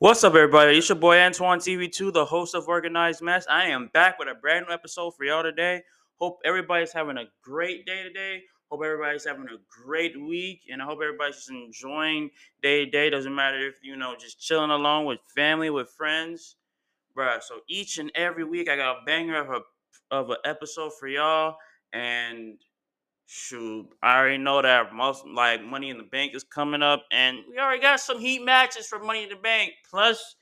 What's up, everybody? It's your boy Antoine TV2, the host of Organized Mess. I am back with a brand new episode for y'all today. Hope everybody's having a great day today. Hope everybody's having a great week, and I hope everybody's just enjoying day to day. Doesn't matter if you know, just chilling along with family, with friends, bruh. So each and every week, I got a banger of a of an episode for y'all, and Shoot, I already know that most like Money in the Bank is coming up, and we already got some heat matches for Money in the Bank. Plus,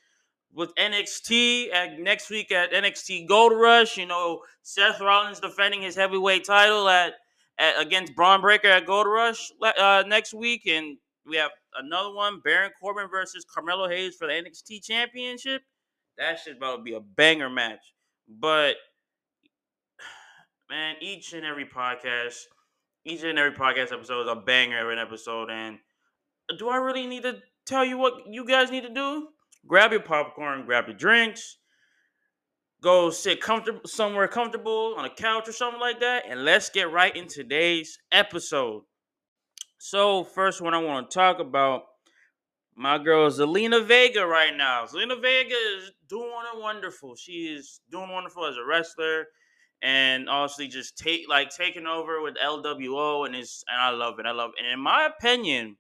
with NXT at next week at NXT Gold Rush, you know Seth Rollins defending his heavyweight title at, at against Bron Breakker at Gold Rush uh, next week, and we have another one: Baron Corbin versus Carmelo Hayes for the NXT Championship. That should about to be a banger match. But man, each and every podcast each and every podcast episode is a banger an episode. And do I really need to tell you what you guys need to do? Grab your popcorn, grab your drinks, go sit comfortable somewhere comfortable on a couch or something like that, and let's get right in today's episode. So, first one I want to talk about my girl Zelina Vega right now. Zelina Vega is doing wonderful. She is doing wonderful as a wrestler and obviously just take like taking over with LWO and it's and I love it. I love it. And in my opinion,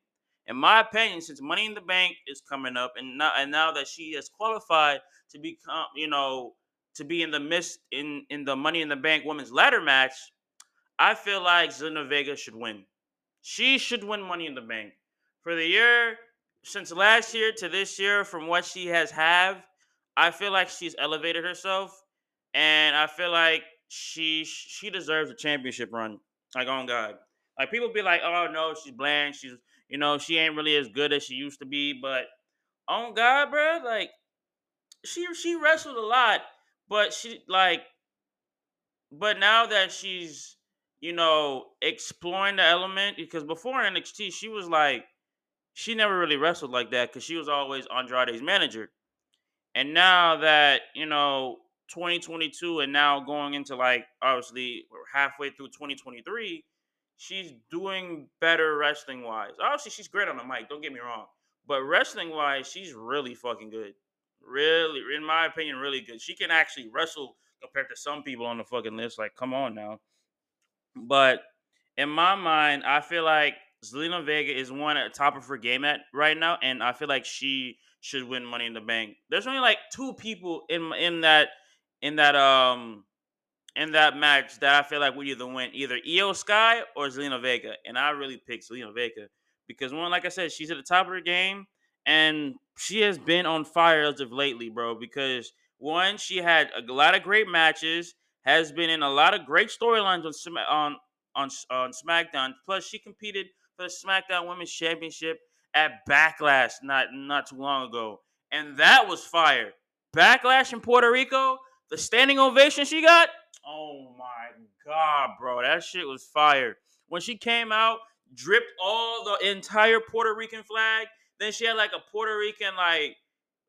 in my opinion, since Money in the Bank is coming up and now and now that she has qualified to become, you know, to be in the midst in in the Money in the Bank women's ladder match, I feel like Zelina Vega should win. She should win Money in the Bank for the year since last year to this year. From what she has have, I feel like she's elevated herself, and I feel like she she deserves a championship run. Like on God. Like people be like, oh no, she's bland. She's you know she ain't really as good as she used to be. But on God, bro, like she she wrestled a lot, but she like, but now that she's you know exploring the element because before NXT she was like she never really wrestled like that because she was always Andrade's manager. And now that you know 2022 and now going into like obviously we're halfway through 2023 she's doing better wrestling wise obviously she's great on the mic don't get me wrong but wrestling wise she's really fucking good. Really in my opinion really good. She can actually wrestle compared to some people on the fucking list like come on now. But in my mind i feel like Zelina Vega is one at the top of her game at right now and i feel like she should win money in the bank. There's only like two people in in that in that um in that match that I feel like we either win either Iyo Sky or Zelina Vega, and I really picked Zelina Vega because one, like I said, she's at the top of her game, and she has been on fire as of lately, bro. Because one, she had a lot of great matches, has been in a lot of great storylines on on on on SmackDown. Plus, she competed for the SmackDown Women's Championship at Backlash not not too long ago, and that was fire. Backlash in Puerto Rico the standing ovation she got, oh my god, bro, that shit was fire. When she came out, dripped all the entire Puerto Rican flag. Then she had like a Puerto Rican like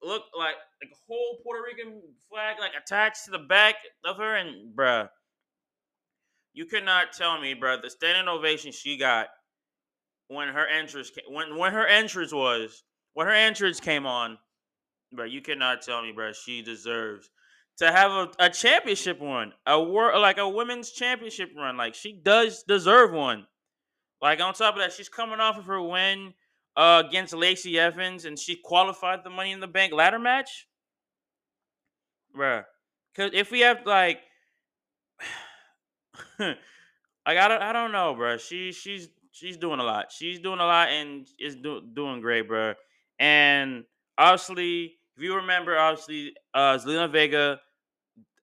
look like like a whole Puerto Rican flag like attached to the back of her, and bruh, you could not tell me, bruh, the standing ovation she got when her entrance came, when when her entrance was when her entrance came on, bruh, you cannot tell me, bruh, she deserves to have a, a championship run, a war like a women's championship run. Like she does deserve one. Like on top of that, she's coming off of her win uh, against Lacey Evans, and she qualified the Money in the Bank ladder match, bruh. Because if we have like, like I don't, I don't know, bruh. She she's she's doing a lot. She's doing a lot and is do, doing great, bruh. And obviously, if you remember, obviously, uh, Zelina Vega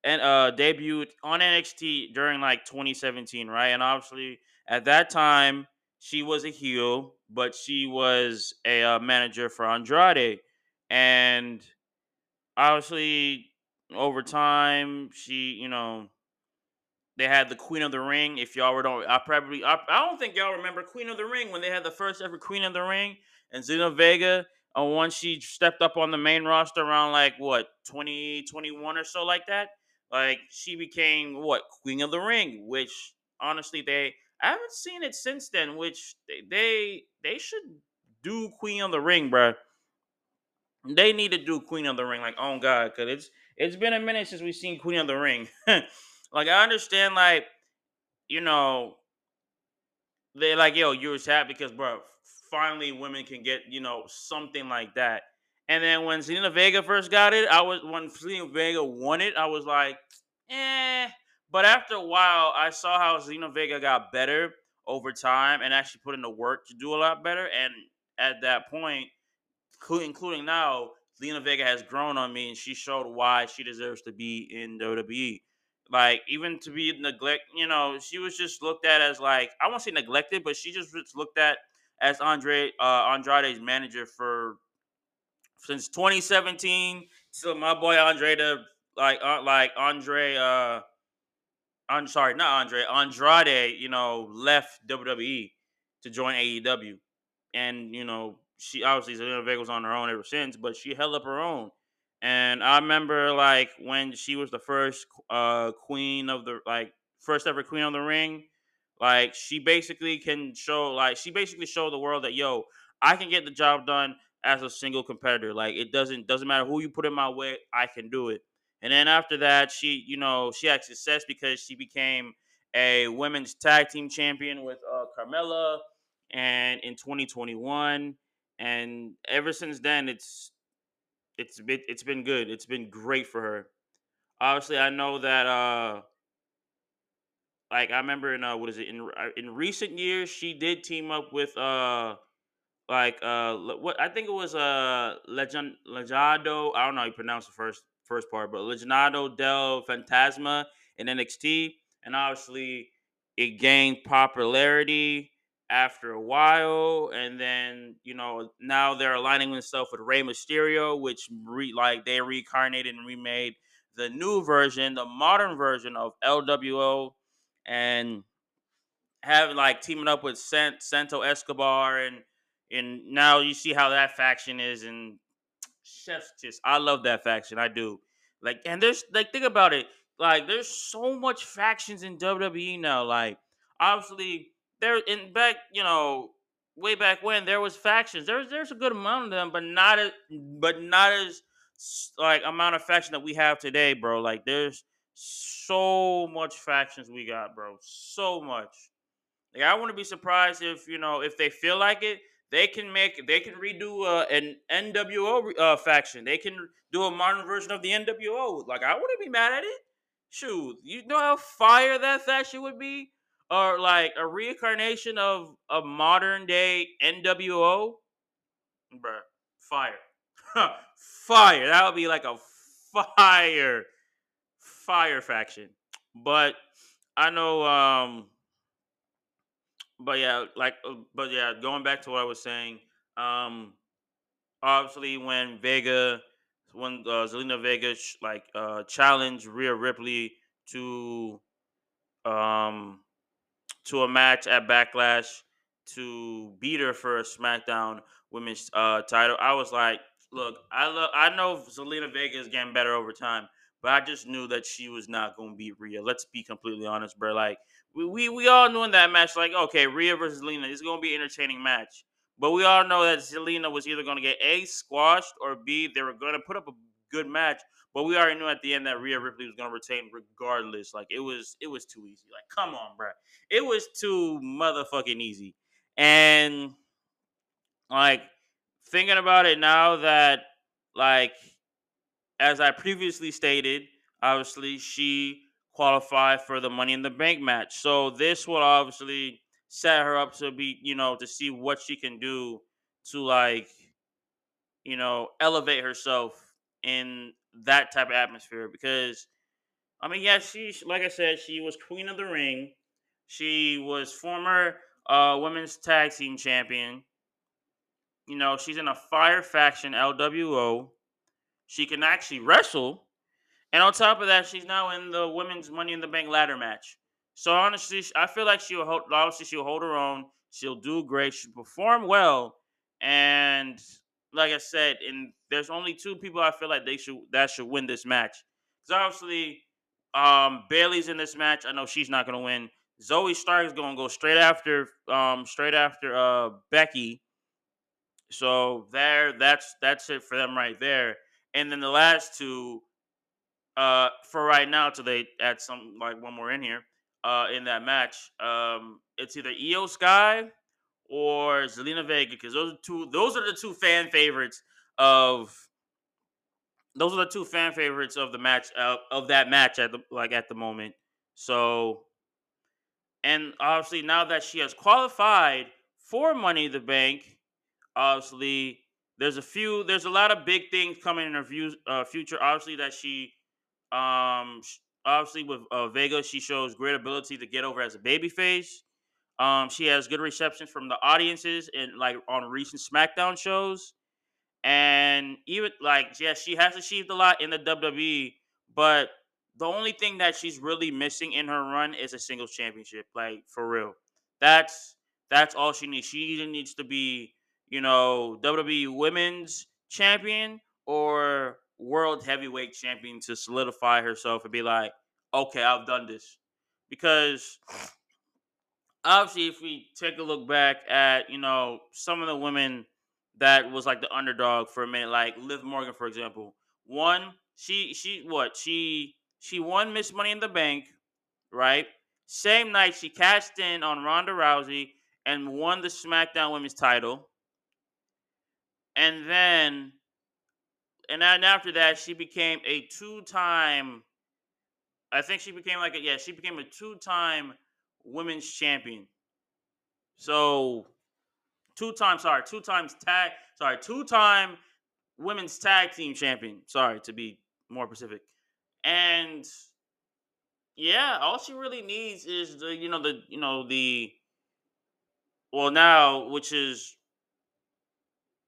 and uh debuted on NXT during like 2017, right? And obviously at that time she was a heel, but she was a uh, manager for Andrade, and obviously over time she, you know, they had the Queen of the Ring. If y'all were don't, I probably I, I don't think y'all remember Queen of the Ring when they had the first ever Queen of the Ring and Zelina Vega. And uh, once she stepped up on the main roster around like what 2021 or so like that like she became what Queen of the Ring, which honestly they I haven't seen it since then. Which they they, they should do Queen of the Ring, bro. they need to do Queen of the Ring. Like, oh god, because it's it's been a minute since we've seen Queen of the Ring. like, I understand, like, you know, they're like, yo, you're sad because, bro, finally women can get, you know, something like that. And then when Zelina Vega first got it, I was when Zelina Vega won it, I was like, eh. But after a while, I saw how Zelina Vega got better over time and actually put in the work to do a lot better. And at that point, including now, Zelina Vega has grown on me and she showed why she deserves to be in WWE. Like even to be neglect, you know, she was just looked at as like I won't say neglected, but she just was looked at as Andre uh, Andrade's manager for since 2017 till my boy Andre the like uh, like Andre uh I'm sorry, not Andre, Andrade, you know, left WWE to join AEW. And, you know, she obviously Zelina Vega was on her own ever since, but she held up her own. And I remember like when she was the first uh queen of the like first ever queen of the ring, like she basically can show like she basically showed the world that yo, I can get the job done as a single competitor. Like it doesn't doesn't matter who you put in my way, I can do it. And then after that, she you know she had success because she became a women's tag team champion with uh, Carmella, and in 2021, and ever since then, it's it's been it's been good. It's been great for her. Obviously, I know that uh like I remember in uh what is it in uh, in recent years she did team up with uh like uh what I think it was uh Legend Legado I don't know how you pronounce the first first part but Legendado del Fantasma in NXT and obviously it gained popularity after a while and then you know now they're aligning themselves with Rey Mysterio which re- like they reincarnated and remade the new version the modern version of LWO and having like teaming up with Sant- Santo Escobar and and now you see how that faction is and chef's just I love that faction I do. Like and there's like think about it like there's so much factions in WWE now like obviously there in back you know way back when there was factions there's there's a good amount of them but not as but not as like amount of faction that we have today bro. Like there's so much factions we got bro so much. Like I wouldn't be surprised if you know if they feel like it, they can make they can redo uh, an NWO uh, faction. They can do a modern version of the NWO. Like I wouldn't be mad at it. Shoot, you know how fire that faction would be, or like a reincarnation of a modern day NWO, bruh, fire, fire. That would be like a fire, fire faction. But I know. um but yeah, like, uh, but yeah, going back to what I was saying, um, obviously when Vega, when uh, Zelina Vega sh- like uh challenged Rhea Ripley to um to a match at Backlash to beat her for a SmackDown Women's uh, title. I was like, look, I love, I know Zelina Vega is getting better over time, but I just knew that she was not going to beat Rhea. Let's be completely honest, bro. Like we, we we all knew in that match, like okay, Rhea versus Zelina is going to be an entertaining match. But we all know that Zelina was either going to get A, squashed, or B, they were going to put up a good match. But we already knew at the end that Rhea Ripley was going to retain regardless. Like it was, it was too easy. Like come on, bro it was too motherfucking easy. And like thinking about it now that like as I previously stated, obviously she qualified for the Money in the Bank match. So this will obviously set her up to be, you know, to see what she can do to like, you know, elevate herself in that type of atmosphere because I mean, yeah, she like I said, she was queen of the ring. She was former uh, women's tag team champion. You know, she's in a fire faction LWO. She can actually wrestle, and on top of that, she's now in the women's Money in the Bank ladder match. So honestly, I feel like she'll hold. Obviously, she'll hold her own. She'll do great. She'll perform well, and like I said, and there's only two people I feel like they should that should win this match. Because obviously, um, Bayley's in this match. I know she's not gonna win. Zoey Stark is gonna go straight after um straight after uh Becky. So there, that's that's it for them right there. And then the last two, uh, for right now, till they add some like one more in here, uh, in that match, um, it's either Iyo Sky or Zelina Vega because those are two. Those are the two fan favorites of. Those are the two fan favorites of the match uh, of that match at the like at the moment. So, and obviously now that she has qualified for Money in the Bank, obviously there's a few there's a lot of big things coming in her uh, future obviously that she um obviously with uh, vega she shows great ability to get over as a baby face um she has good reception from the audiences and like on recent smackdown shows and even like yes, she has achieved a lot in the WWE, but the only thing that she's really missing in her run is a singles championship. Like for real, that's that's all she needs. She either needs to be you know WWE Women's Champion or World Heavyweight Champion to solidify herself and be like, okay, I've done this. Because obviously if we take a look back at you know some of the women that was like the underdog for a minute like liv morgan for example one she she what she she won miss money in the bank right? Same night she cashed in on ronda rousey and won the smackdown women's title. And then and then after that she became a two-time i think she became like a yeah she became a two-time women's champion so two times, sorry, two times tag, sorry, two time women's tag team champion. Sorry to be more specific. And yeah, all she really needs is the, you know, the, you know, the, well, now, which is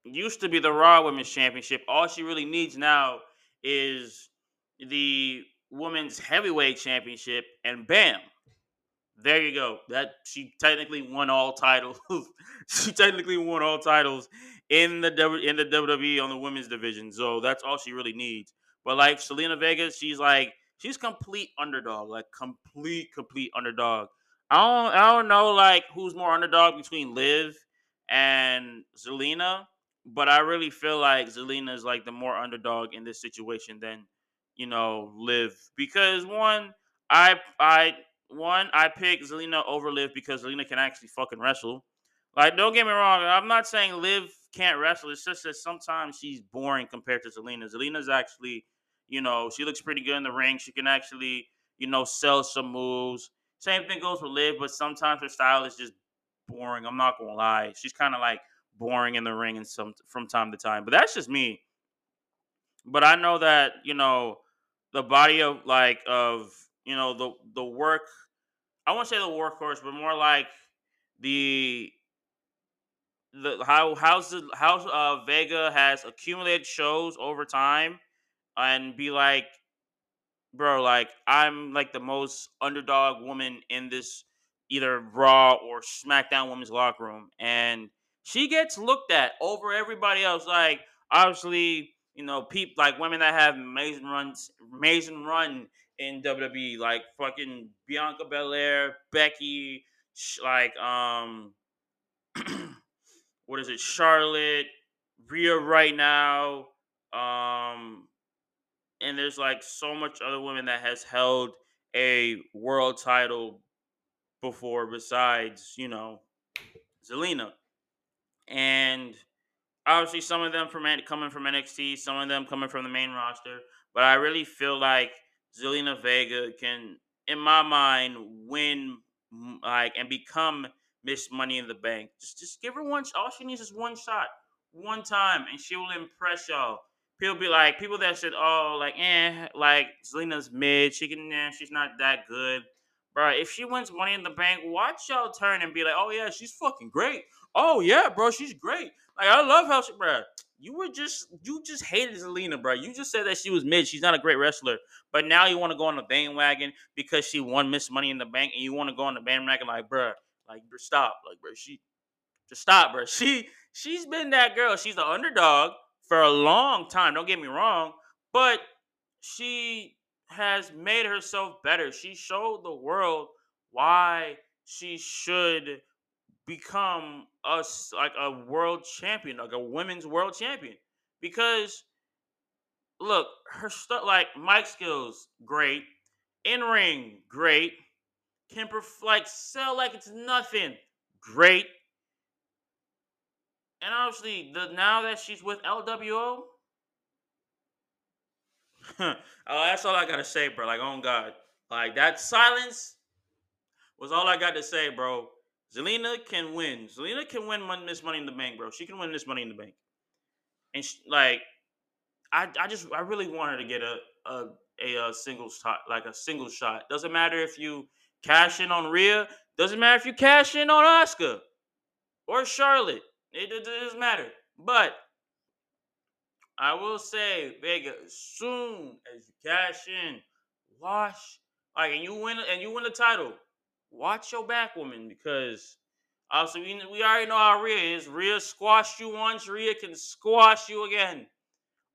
used to be the Raw Women's Championship. All she really needs now is the Women's Heavyweight Championship, and bam, there you go. That she technically won all titles. she technically won all titles in the in the WWE on the women's division. So that's all she really needs. But like Zelina Vega, she's like she's complete underdog, like complete complete underdog. I don't I don't know like who's more underdog between Liv and Zelina, but I really feel like Zelina is like the more underdog in this situation than you know Liv because one I I one, I pick Zelina over Liv because Zelina can actually fucking wrestle. Like, don't get me wrong, I'm not saying Liv can't wrestle. It's just that sometimes she's boring compared to Zelina. Zelina's actually, you know, she looks pretty good in the ring. She can actually, you know, sell some moves. Same thing goes with Liv, but sometimes her style is just boring. I'm not gonna lie. She's kind of like boring in the ring and some from time to time. But that's just me. But I know that, you know, the body of like of you know the the work I won't say the workhorse, but more like the the how how's the how uh Vega has accumulated shows over time and be like bro like I'm like the most underdog woman in this either Raw or SmackDown women's locker room and she gets looked at over everybody else like obviously you know people like women that have amazing runs amazing run in WWE, like fucking Bianca Belair, Becky, like um, what is it, Charlotte, Rhea right now, um, and there's like so much other women that has held a world title before besides you know Zelina, and obviously some of them from coming from NXT, some of them coming from the main roster, but I really feel like Zelina Vega can, in my mind, win like and become Miss Money in the Bank. Just just give her one. All she needs is one shot, one time, and she will impress y'all. People be like people that said, "Oh, like eh, like Zelina's mid. She can, eh, she's not that good." Bro, if she wins Money in the Bank, watch y'all turn and be like, "Oh yeah, she's fucking great. Oh yeah, bro, she's great. Like I love how she, bro." You were just you just hated Zelina, bro. You just said that she was mid. She's not a great wrestler. But now you want to go on the bandwagon because she won Miss Money in the Bank, and you want to go on the bandwagon like, bro, like, bro, stop, like, bro, she just stop, bro. She she's been that girl. She's the underdog for a long time. Don't get me wrong, but she has made herself better. She showed the world why she should become us like a world champion, like a women's world champion. Because look, her stuff like mic skills, great. In ring, great. Can perf- like sell like it's nothing, great. And obviously, the now that she's with LWO, oh, that's all I gotta say, bro. Like, oh God, like that silence was all I got to say, bro. Zelina can win. Zelina can win mon- this Money in the Bank, bro. She can win this Money in the Bank. And she, like, I, I just, I really want her to get a, a, a, a single shot, like a single shot. Doesn't matter if you cash in on Rhea. Doesn't matter if you cash in on Asuka or Charlotte. It, it doesn't matter. But I will say, Vega, as soon as you cash in, watch like and you win and you win the title, watch your back woman because obviously we, we already know how Rhea is. Rhea squashed you once, Rhea can squash you again.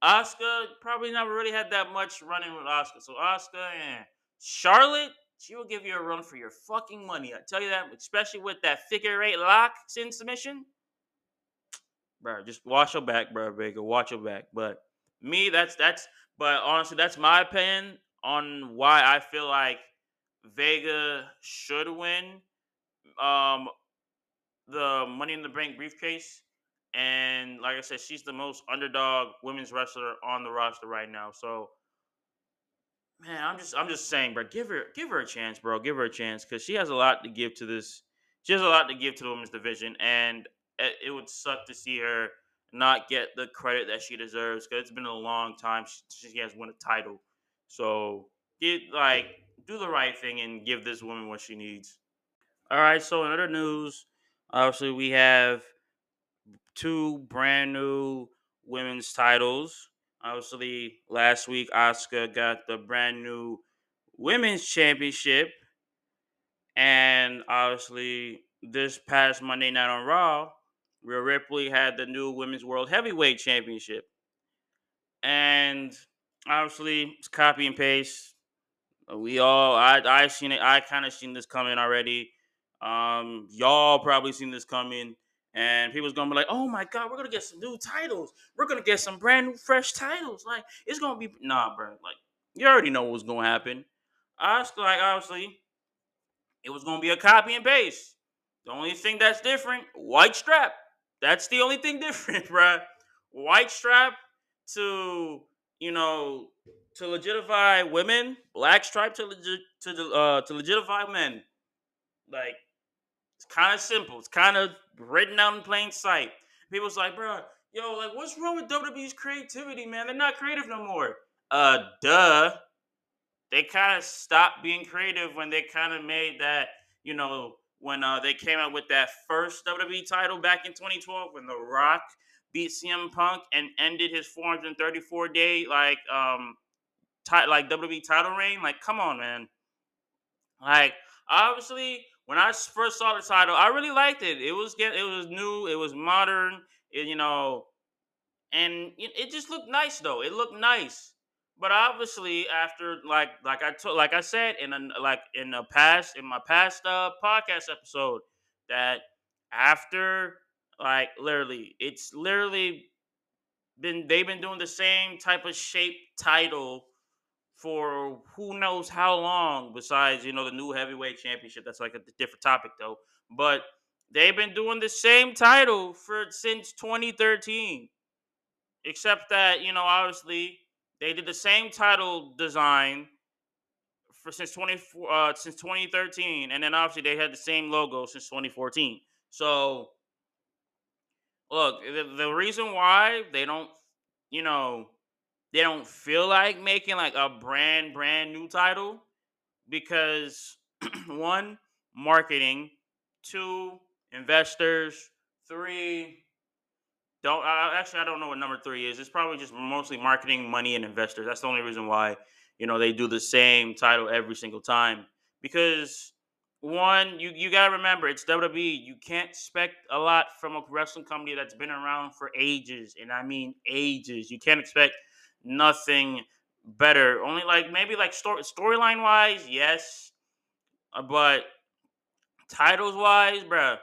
Asuka probably never really had that much running with Asuka. So Asuka and Charlotte, she will give you a run for your fucking money. I tell you that, especially with that figure eight lock in submission bro. Just watch your back, bro, Vega. Watch your back. But me, that's that's. But honestly, that's my opinion on why I feel like Vega should win um the Money in the Bank briefcase. And like I said, she's the most underdog women's wrestler on the roster right now. So, man, I'm just I'm just saying, bro, give her give her a chance, bro. Give her a chance because she has a lot to give to this. She has a lot to give to the women's division, and Eh, it would suck to see her not get the credit that she deserves because it's been a long time she has won a title. So get like do the right thing and give this woman what she needs. All right. So in other news, obviously we have two brand new women's titles. Obviously, last week Asuka got the brand new women's championship, and obviously this past Monday night on Raw, Rhea Ripley had the new Women's World Heavyweight Championship. And obviously, it's copy and paste. We all, I, I seen it. I kind of seen this coming already. Um, y'all probably seen this coming, and people's gonna be like, "Oh my God, we're gonna get some new titles. We're gonna get some brand new, fresh titles. Like it's gonna be nah, bro. Like you already know what's gonna happen. I was like, obviously, it was gonna be a copy and paste. The only thing that's different, white strap. That's the only thing different, bruh. White strap to you know to legitify women, black stripe to legit to uh to legitify men. Like it's kind of simple. It's kind of written out in plain sight. People's like, bro, yo, like what's wrong with WWE's creativity, man? They're not creative no more. Uh, duh. They kind of stopped being creative when they kind of made that, you know, when uh, they came out with that first WWE title back in 2012 when The Rock beat CM Punk and ended his 434 day like um t- like WWE title reign. Like, come on, man. Like, obviously, when I first saw the title, I really liked it. It was get it was new, it was modern, it, you know, and it just looked nice though. It looked nice. But obviously, after like like I told like I said in a, like in the past in my past uh, podcast episode that after like literally it's literally been they've been doing the same type of shape title for who knows how long besides you know the new heavyweight championship. That's like a different topic though. But they've been doing the same title for since 2013 except that you know obviously they did the same title design for since 24 uh, since 2013, and then obviously they had the same logo since 2014. So look, the, the reason why they don't, you know, they don't feel like making like a brand brand new title because one, marketing, two, investors, three, don't uh, actually I don't know what number three is. It's probably just mostly marketing, money, and investors. That's the only reason why you know they do the same title every single time. Because one, you you gotta remember it's WWE. You can't expect a lot from a wrestling company that's been around for ages, and I mean ages. You can't expect nothing better. Only like maybe like story storyline wise, yes, uh, but titles wise, bruh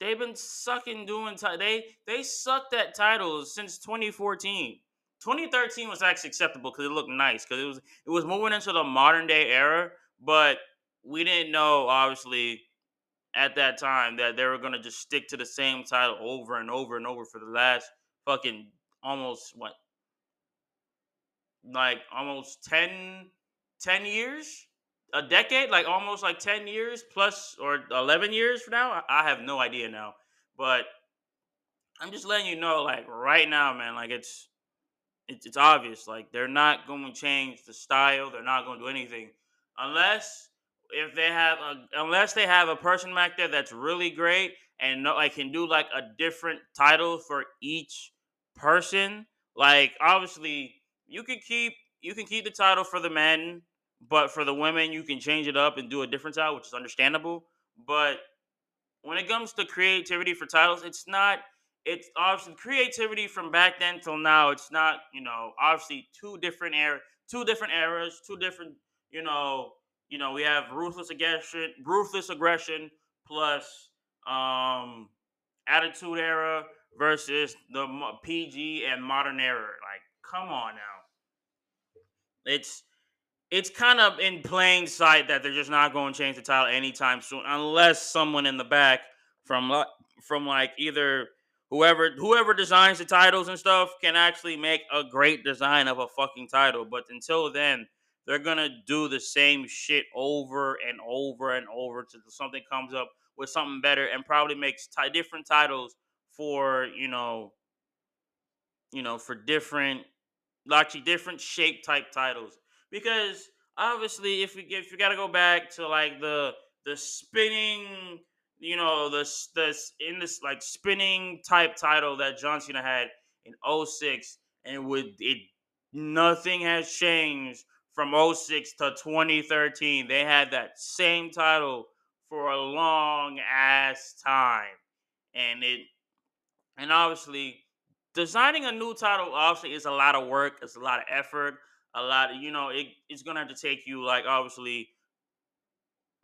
they've been sucking doing they they sucked at titles since 2014. 2013 was actually acceptable because it looked nice because it was it was moving into the modern day era, but we didn't know obviously at that time that they were gonna just stick to the same title over and over and over for the last fucking almost what like almost 10, 10 years a decade like almost like 10 years plus or 11 years from now i have no idea now. But i'm just letting you know like right now man like it's it's, it's obvious like they're not going to change the style they're not going to do anything. Unless if they have a unless they have a person back there that's really great and no, like can do like a different title for each person like obviously you can keep you can keep the title for the men but for the women you can change it up and do a different title which is understandable but when it comes to creativity for titles, it's not. It's obviously creativity from back then till now. It's not. You know, obviously two different era, two different eras, two different. You know, you know, we have ruthless aggression, ruthless aggression plus um attitude era versus the PG and modern era. Like, come on now. It's it's kind of in plain sight that they're just not going to change the title anytime soon, unless someone in the back from from like either whoever whoever designs the titles and stuff can actually make a great design of a fucking title. But until then, they're gonna do the same shit over and over and over till something comes up with something better and probably makes ti- different titles for you know you know for different actually different shape type titles because obviously if we if you got to go back to like the the spinning you know the the in this like spinning type title that John Cena had in '06 and would it nothing has changed from '06 to 2013 they had that same title for a long ass time and it and obviously, designing a new title obviously is a lot of work. It's a lot of effort. A lot of you know, it, it's gonna have to take you like obviously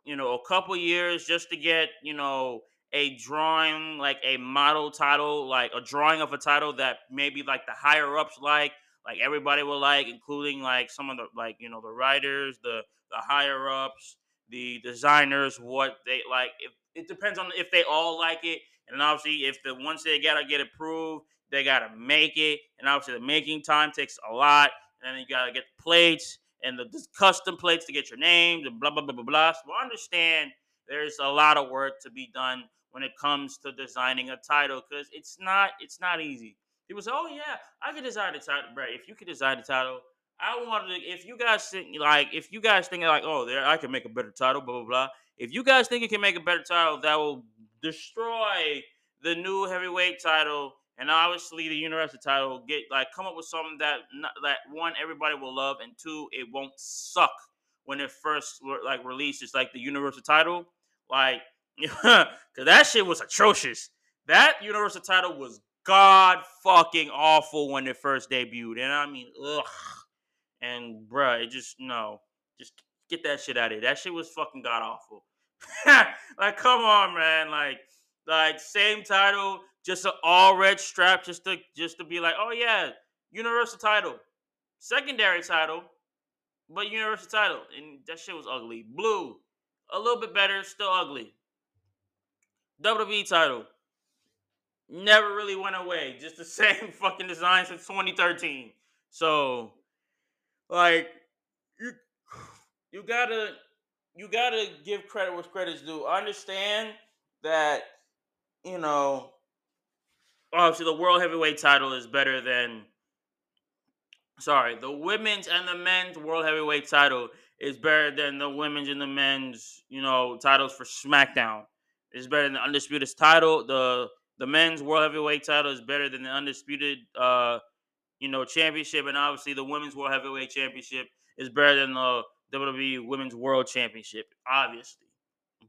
you know, a couple years just to get, you know, a drawing, like a model title, like a drawing of a title that maybe like the higher ups like, like everybody will like, including like some of the like, you know, the writers, the the higher ups, the designers, what they like. If it depends on if they all like it. And obviously if the once they gotta get approved, they gotta make it. And obviously the making time takes a lot. And then you gotta get the plates and the custom plates to get your names and blah blah blah blah blah. So I understand there's a lot of work to be done when it comes to designing a title because it's not it's not easy. People say, "Oh yeah, I could design a title, bro. If you could design a title, I wanted to. If you guys think like, if you guys think like, oh, there, I can make a better title, blah blah blah. If you guys think you can make a better title, that will destroy the new heavyweight title and obviously the universal title get like come up with something that not, that one everybody will love and two it won't suck when it first like releases like the universal title. Like because that shit was atrocious. That universal title was god fucking awful when it first debuted and i mean ugh. And bruh it just no just get that shit out of here. That shit was fucking god awful like come on man. Like like same title just an all red strap just to just to be like oh yeah universal title secondary title but universal title. And that shit was ugly. Blue a little bit better still ugly. Wwe title never really went away just the same fucking design since 2013 so like you you gotta you gotta give credit where credit's due. I understand that you know obviously the world heavyweight title is better than sorry the women's and the men's world heavyweight title is better than the women's and the men's you know titles for smackdown. It's better than the undisputed title. The the men's world heavyweight title is better than the undisputed uh you know championship. And obviously the women's world heavyweight championship is better than the WWE women's world championship obviously.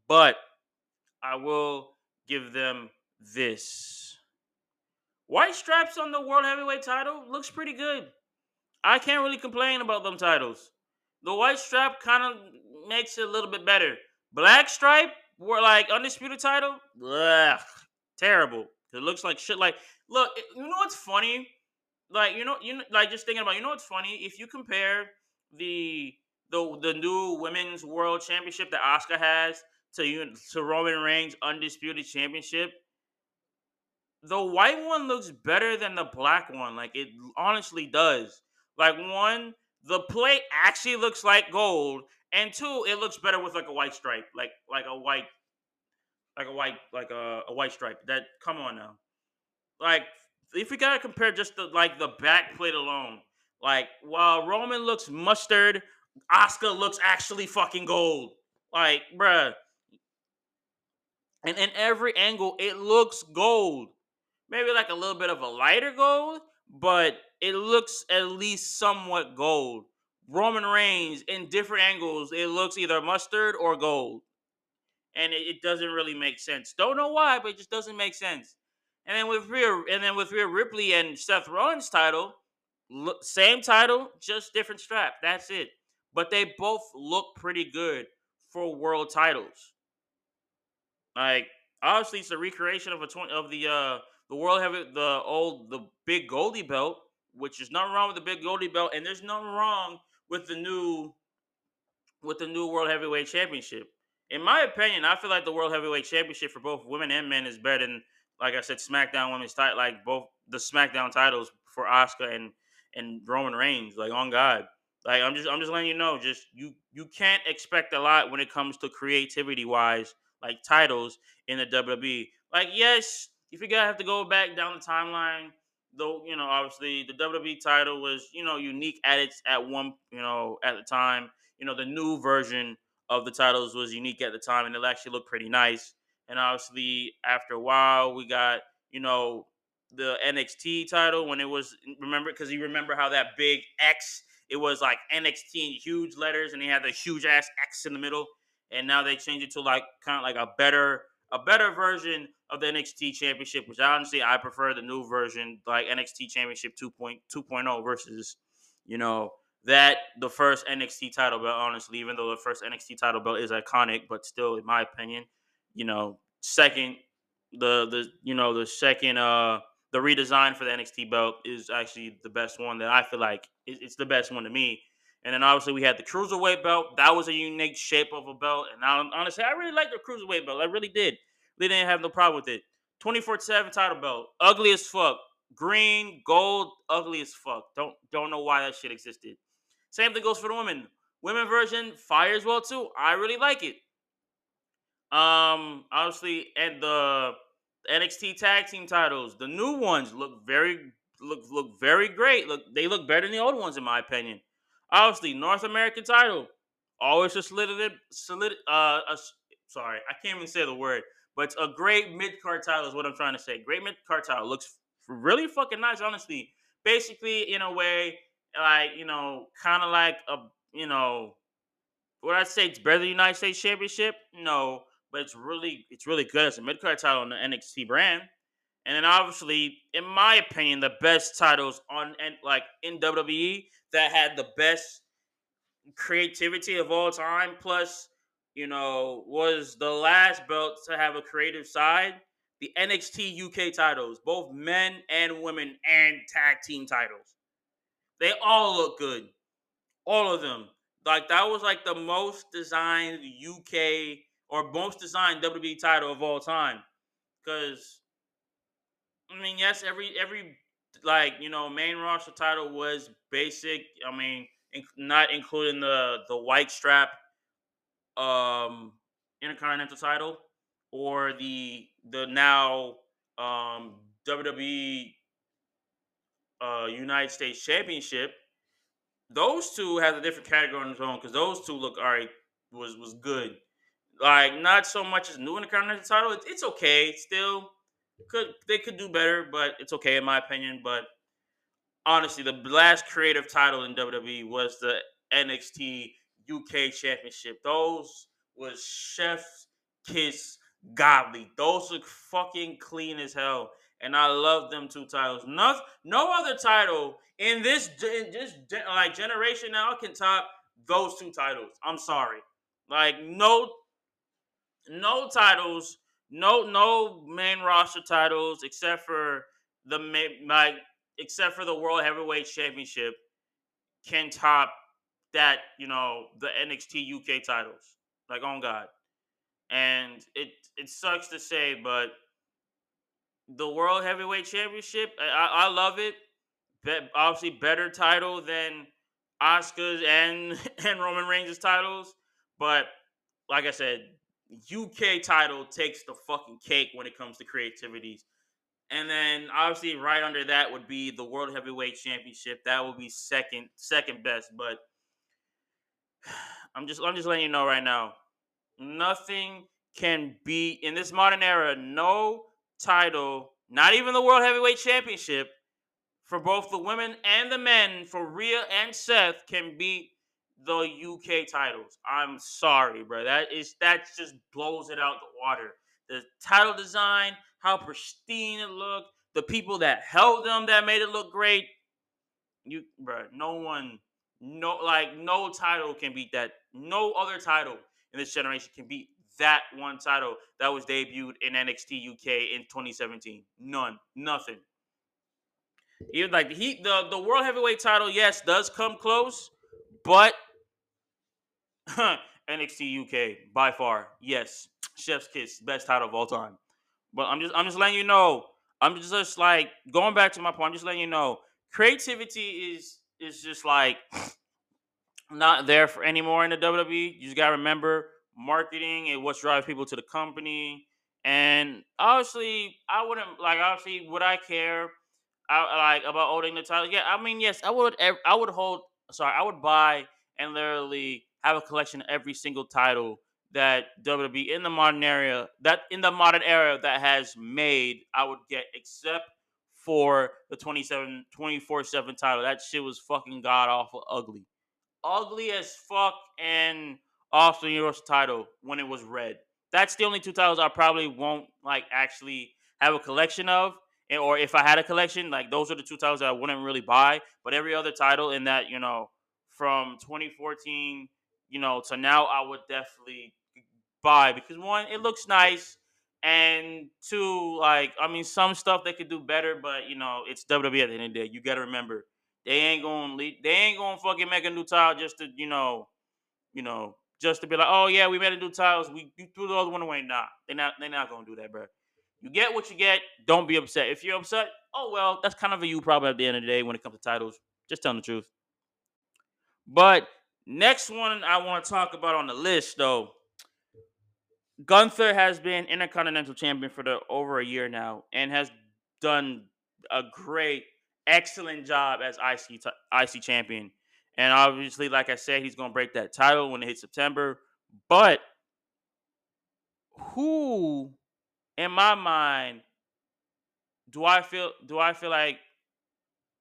But I will give them this White straps on the world heavyweight title looks pretty good. I can't really complain about them titles. The white strap kind of makes it a little bit better. Black stripe, were like undisputed title. Ugh. Terrible. It looks like shit. Like, look, you know what's funny? Like, you know, you know, like just thinking about. You know what's funny? If you compare the the the new women's world championship that Asuka has to you to Roman Reigns undisputed championship, the white one looks better than the black one. Like it honestly does. Like one, the plate actually looks like gold, and two, it looks better with like a white stripe, like like a white, like a white, like a, a white stripe. That come on now, like if we gotta compare just the like the back plate alone, like while Roman looks mustard, Asuka looks actually fucking gold. Like, bruh. And in every angle, it looks gold. Maybe like a little bit of a lighter gold, but it looks at least somewhat gold. Roman Reigns in different angles, it looks either mustard or gold. And it, it doesn't really make sense. Don't know why, but it just doesn't make sense. And then with Rhea, and then with Rhea Ripley and Seth Rollins' title, look, same title, just different strap. That's it. But they both look pretty good for world titles. Like obviously, it's a recreation of a 20, of the uh the world heavy the old the big Goldie belt, which is nothing wrong with the big Goldie belt, and there's nothing wrong with the new with the new world heavyweight championship. In my opinion, I feel like the world heavyweight championship for both women and men is better than, like I said, SmackDown women's title, like both the SmackDown titles for Asuka and and Roman Reigns. Like on God, like I'm just I'm just letting you know, just you you can't expect a lot when it comes to creativity wise, like titles in the WWE. Like yes, if you gotta have to go back down the timeline, though, you know, obviously the WWE title was you know unique at its at one you know at the time. You know, the new version of the titles was unique at the time, and it actually looked pretty nice. And obviously, after a while, we got you know the NXT title when it was remember because you remember how that big X it was like NXT in huge letters and they had the huge ass X in the middle and now they changed it to like kind of like a better a better version of the NXT championship which honestly I prefer the new version like NXT championship 2.2.0 versus you know that the first NXT title belt honestly even though the first NXT title belt is iconic but still in my opinion you know second the the you know the second uh the redesign for the NXT belt is actually the best one that I feel like it's the best one to me. And then obviously we had the cruiserweight belt. That was a unique shape of a belt. And I, honestly, I really liked the cruiserweight belt. I really did. They didn't have no problem with it. 24 7 title belt. Ugly as fuck. Green, gold, ugly as fuck. Don't don't know why that shit existed. Same thing goes for the women. Women version, fires well too. I really like it. Um, obviously, and the NXT tag team titles. The new ones look very look look very great. Look, they look better than the old ones in my opinion. Obviously, North American title always a solid solid. Uh, a, sorry, I can't even say the word, but a great mid card title is what I'm trying to say. Great mid card title looks really fucking nice. Honestly, basically in a way, like you know, kind of like a you know, what I say it's better than United States Championship. No, but it's really it's really good as a mid card title on the NXT brand. And then obviously, in my opinion, the best titles on and like in WWE that had the best creativity of all time, plus you know, was the last belt to have a creative side. The NXT UK titles, both men and women, and tag team titles. They all look good. All of them. Like that was like the most designed UK or most designed WWE title of all time. Because I mean, yes, every every like you know main roster title was basic. I mean, in, not including the the white strap um intercontinental title or the the now um WWE uh United States Championship. Those two have a different category on its own because those two look all right was was good. Like not so much as new Intercontinental title. It's, it's okay still. Could they could do better, but it's okay in my opinion. But honestly, the last creative title in WWE was the NXT UK Championship. Those was Chef's Kiss godly. Those look fucking clean as hell. And I love them two titles. No, no other title in this in this like generation now can top those two titles. I'm sorry. Like no no titles no no main roster titles except for the like except for the World Heavyweight Championship can top that you know the NXT UK titles. Like on God, and it it sucks to say, but the World Heavyweight Championship, I, I love it. Be- obviously, better title than Oscar's and and Roman Reigns' titles, but like I said, UK title takes the fucking cake when it comes to creativities. And then obviously right under that would be the World Heavyweight Championship. That would be second second best, but I'm just I'm just letting you know right now. Nothing can be in this modern era, no title, not even the World Heavyweight Championship for both the women and the men, for Rhea and Seth, can beat the UK titles. I'm sorry, bro. That is that just blows it out the water. The title design, how pristine it looked, the people that held them that made it look great. You, bro, no one, no like no title can beat that. No other title in this generation can beat that one title that was debuted in NXT UK in 2017. None, nothing. Even like he the the world heavyweight title, yes, does come close, but NXT UK by far, yes, Chef's Kiss, best title of all time. But I'm just I'm just letting you know. I'm just, just like going back to my point. I'm just letting you know. Creativity is is just like not there for anymore in the WWE. You just gotta remember marketing and what drives people to the company. And obviously, I wouldn't like. Obviously, would I care? I like about holding the title. Yeah, I mean, yes, I would. I would hold. Sorry, I would buy and literally have a collection of every single title that WWE in the modern era that in the modern era that has made. I would get except for the 27 24/7 title. That shit was fucking god awful ugly. Ugly as fuck and Austin Universal title when it was red. That's the only two titles I probably won't like actually have a collection of. And, or if I had a collection, like those are the two titles that I wouldn't really buy. But every other title in that, you know, from 2014, you know, to now, I would definitely buy because one, it looks nice, and two, like I mean, some stuff they could do better, but you know, it's WWE at the end of the day. You got to remember, they ain't gonna they ain't gonna fucking make a new title just to you know, you know, just to be like, oh yeah, we made a new titles. We you threw the other one away. Nah, they're not. They're not gonna do that, bro. You get what you get. Don't be upset. If you're upset, oh well, that's kind of a you problem at the end of the day when it comes to titles. Just telling the truth. But next one I want to talk about on the list, though. Gunther has been Intercontinental Champion for the over a year now, and has done a great, excellent job as IC IC champion. And obviously, like I said, he's going to break that title when it hits September. But who, in my mind, do I feel do I feel like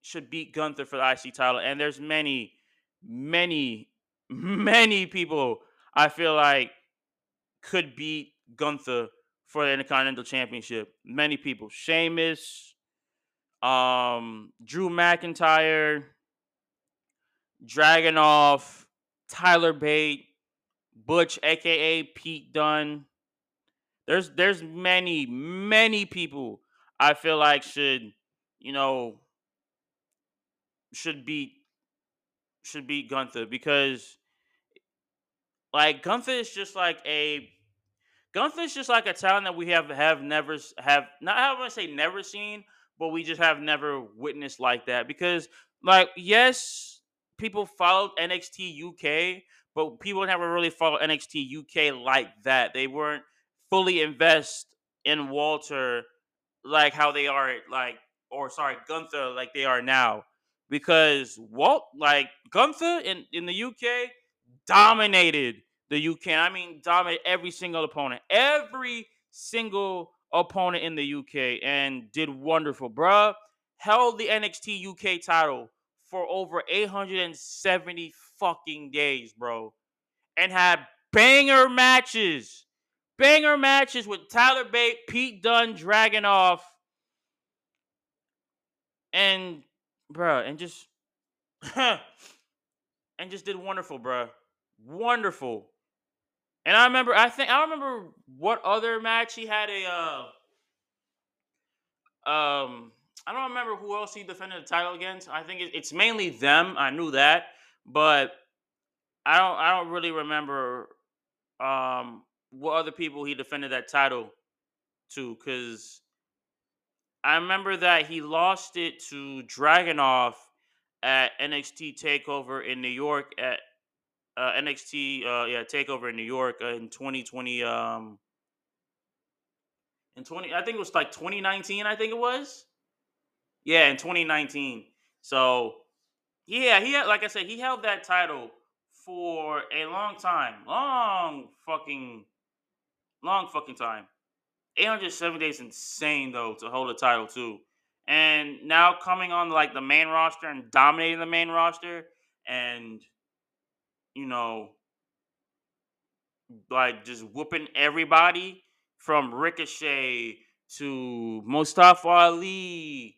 should beat Gunther for the IC title? And there's many, many, many people I feel like could beat Gunther for the Intercontinental Championship. Many people. Sheamus, um, Drew McIntyre, Dragunov, Tyler Bate, Butch, aka Pete Dunne. There's there's many, many people I feel like should, you know, should beat should beat Gunther because like Gunther is just like a Is just like a talent that we have have never have not I want to say never seen, but we just have never witnessed like that because like yes people followed NXT UK, but people never really followed NXT UK like that. They weren't fully invest in Walter like how they are like or sorry, Gunther like they are now. Because Walt like Gunther in, in the UK dominated the UK. I mean dominated every single opponent. Every single opponent in the UK and did wonderful, bruh. Held the NXT UK title for over 870 fucking days, bro. And had banger matches. Banger matches with Tyler Bate, Pete Dunne, Dragunov. And, bro, and just. and just did wonderful, bro. Wonderful. And I remember, I think I remember what other match he had a. Uh, um, I don't remember who else he defended the title against. I think it's mainly them. I knew that, but I don't. I don't really remember um what other people he defended that title to, because I remember that he lost it to Dragunov at NXT Takeover in New York at uh, NXT uh, yeah Takeover in New York uh, in 2020 um in 20 I think it was like 2019 I think it was. Yeah in 2019 so yeah he had like I said he held that title for a long time long fucking long fucking time. 807 days insane though to hold a title too. And now coming on like the main roster and dominating the main roster and you know, like just whooping everybody from Ricochet to Mustafa Ali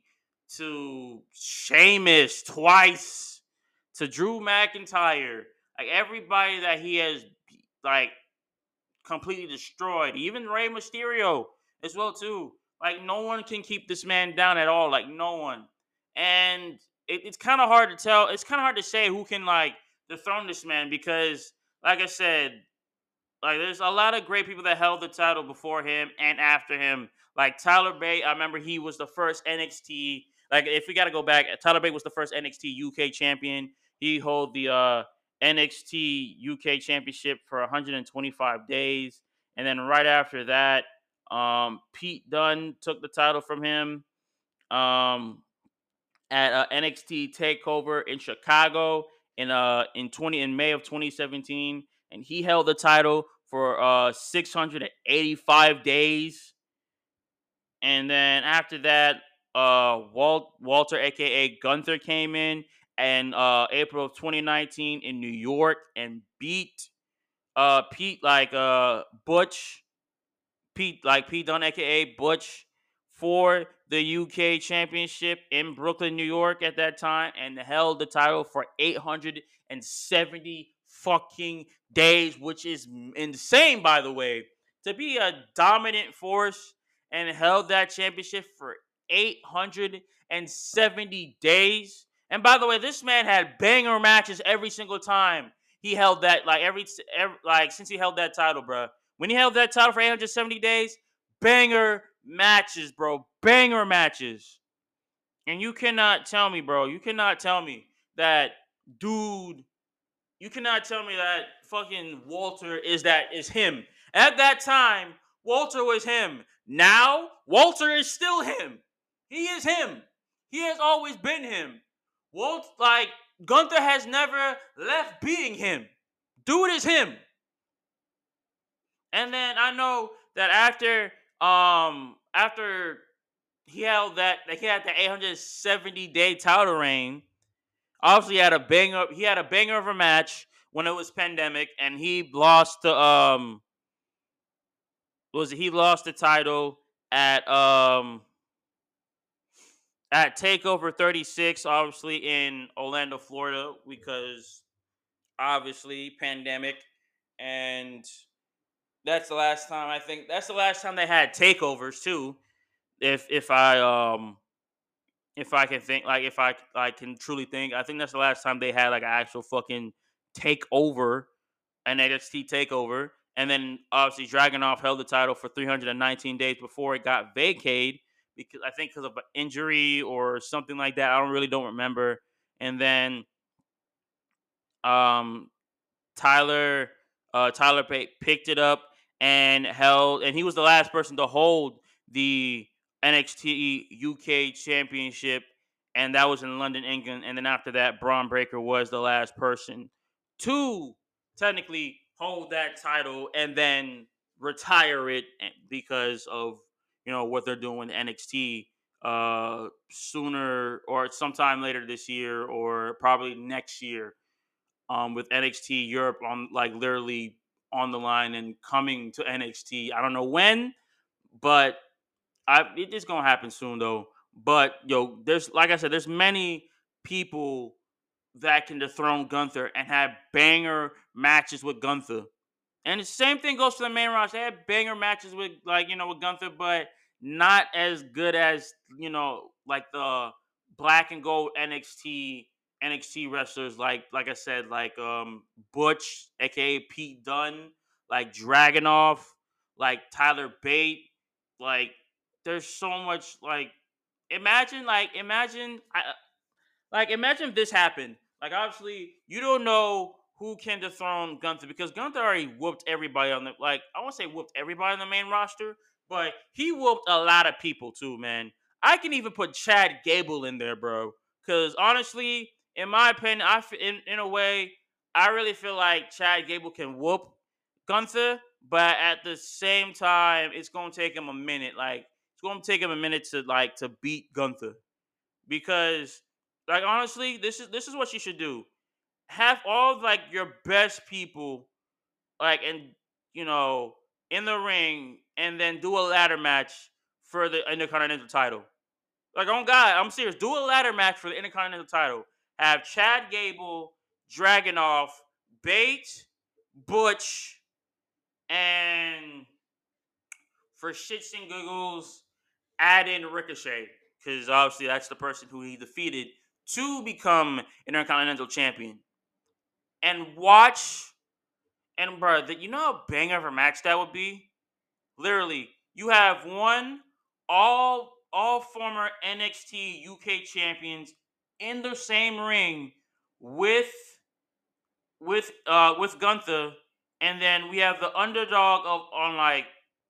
to Sheamus twice to Drew McIntyre. Like everybody that he has like completely destroyed, even Rey Mysterio as well too. Like no one can keep this man down at all. Like no one. And it, it's kind of hard to tell. It's kind of hard to say who can like dethrone this man because, like I said, like there's a lot of great people that held the title before him and after him. Like Tyler Bate, I remember he was the first NXT. Like if we got to go back, Tyler Bate was the first NXT UK champion. He held the uh, NXT UK championship for 125 days, and then right after that, um, Pete Dunne took the title from him um, at uh, NXT Takeover in Chicago in uh in 20 in May of 2017 and he held the title for uh 685 days. And then after that, uh Walt Walter aka Gunther came in and uh April of 2019 in New York and beat uh Pete like uh Butch Pete like Pete Dunne aka Butch for the UK Championship in Brooklyn, New York at that time and held the title for 870 fucking days, which is insane, by the way. To be a dominant force and held that championship for 870 days. And by the way, this man had banger matches every single time he held that, like every, every like since he held that title, bro. When he held that title for 870 days, banger matches, bro. Banger matches. And you cannot tell me, bro. You cannot tell me that dude. You cannot tell me that fucking Walter is that is him. At that time, Walter was him. Now, Walter is still him. He is him. He has always been him. Walt like Gunther has never left being him. Dude is him. And then I know that after um after he held that like he had the 870 day title reign. Obviously, he had a banger. He had a banger of a match when it was pandemic, and he lost to um. Was he lost the title at um at Takeover 36, obviously in Orlando, Florida, because obviously pandemic, and that's the last time I think that's the last time they had takeovers too. If if I um if I can think like if I I can truly think, I think that's the last time they had like an actual fucking takeover, an NXT takeover. And then obviously Dragunov held the title for 319 days before it got vacated because I think because of an injury or something like that. I don't really don't remember. And then um Tyler uh Tyler picked it up and held, and he was the last person to hold the NXT UK Championship, and that was in London, England. And then after that, Bron Breakker was the last person to technically hold that title and then retire it eh, because of you know what they're doing with NXT uh sooner or sometime later this year or probably next year um with NXT Europe on like literally on the line and coming to NXT. I don't know when, but I it is gonna happen soon though. But yo, there's like I said, there's many people that can dethrone Gunther and have banger matches with Gunther. And the same thing goes for the main roster. They had banger matches with like, you know, with Gunther, but not as good as, you know, like the black and gold NXT NXT wrestlers like like I said, like um Butch, aka Pete Dunne, like Dragunov, like Tyler Bate, like there's so much like imagine like imagine I, like imagine if this happened. Like obviously you don't know who can dethrone Gunther because Gunther already whooped everybody on the like I won't say whooped everybody on the main roster, but he whooped a lot of people too, man. I can even put Chad Gable in there, bro. Because honestly, in my opinion, I in in a way, I really feel like Chad Gable can whoop Gunther, but at the same time, it's gonna take him a minute. Like it's gonna take him a minute to like to beat Gunther because like honestly, this is this is what you should do. Have all of, like your best people like and you know in the ring and then do a ladder match for the Intercontinental title. Like oh on God, I'm serious. Do a ladder match for the Intercontinental title. Have Chad Gable, Dragunov, Bate, Butch, and for shits and giggles, add in Ricochet because obviously that's the person who he defeated to become Intercontinental Champion. And watch, and bro, that you know how banger of a match that would be. Literally, you have one all all former NXT UK champions in the same ring with with uh with Gunther, and then we have the underdog of on like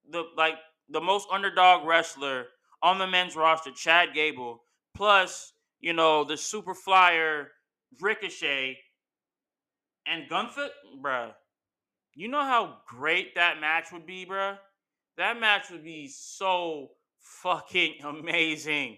the like the most underdog wrestler on the men's roster, Chad Gable, plus you know the super flyer Ricochet and Gunther, bruh. You know how great that match would be, bruh. That match would be so fucking amazing.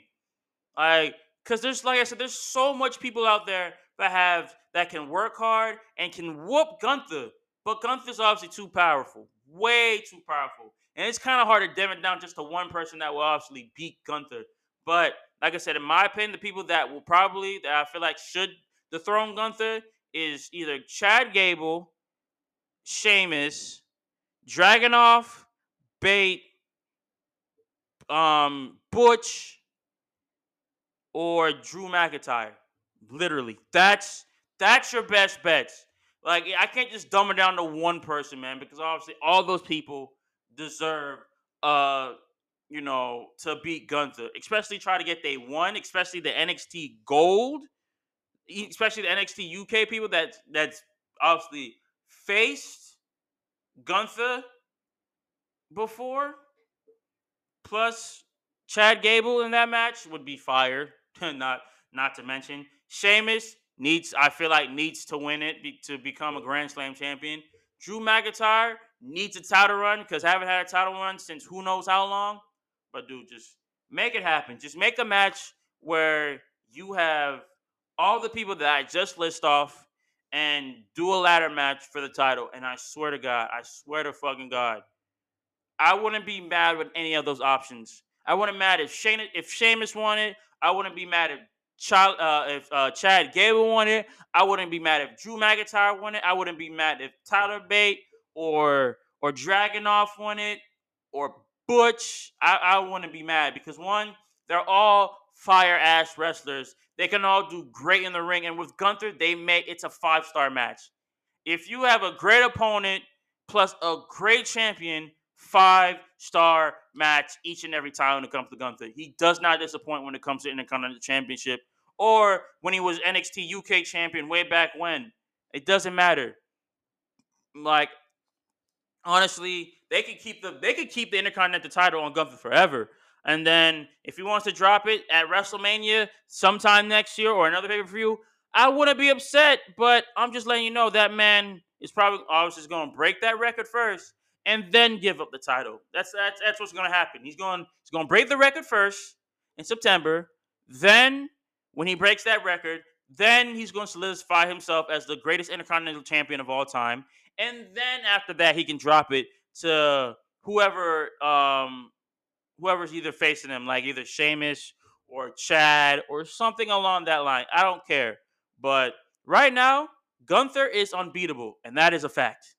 Like, cause there's like I said, there's so much people out there that have that can work hard and can whoop Gunther. But Gunther's obviously too powerful. Way too powerful. And it's kind of hard to dim it down just to one person that will obviously beat Gunther. But like I said, in my opinion, the people that will probably that I feel like should dethrone Gunther is either Chad Gable, Sheamus, Dragunov, Bate, um, Butch, or Drew McIntyre. Literally, that's that's your best bets. Like I can't just dumb it down to one person, man, because obviously all those people deserve uh you know to beat Gunther. Especially try to get they one, especially the NXT gold, especially the NXT UK people that that's obviously faced Gunther before. Plus Chad Gable in that match would be fire. not not to mention Sheamus needs I feel like needs to win it be, to become a Grand Slam champion. Drew McIntyre needs a title run because haven't had a title run since who knows how long. But dude, just make it happen. Just make a match where you have all the people that I just list off and do a ladder match for the title. And I swear to God, I swear to fucking God, I wouldn't be mad with any of those options. I wouldn't mad if Shane if Sheamus won it. I wouldn't be mad if Chad, uh, if uh, Chad Gable won it. I wouldn't be mad if Drew McIntyre won it. I wouldn't be mad if Tyler Bate or or Dragunov won it or Butch. I, I wouldn't be mad because one, they're all fire ass wrestlers. They can all do great in the ring, and with Gunther, they make it's a five star match. If you have a great opponent plus a great champion, five star match each and every time when it comes to Gunther. He does not disappoint when it comes to Intercontinental Championship or when he was NXT UK champion way back when. It doesn't matter. Like honestly, they could keep the they could keep the Intercontinental title on Gunther forever. And then if he wants to drop it at WrestleMania sometime next year or another pay per view, I wouldn't be upset. But I'm just letting you know that man is probably obviously going to break that record first and then give up the title. That's that's that's what's going to happen. He's going he's going to break the record first in September. Then when he breaks that record, then he's going to solidify himself as the greatest intercontinental champion of all time. And then after that, he can drop it to whoever um whoever's either facing him, like either Sheamus or Chad or something along that line. I don't care. But right now, Gunther is unbeatable, and that is a fact.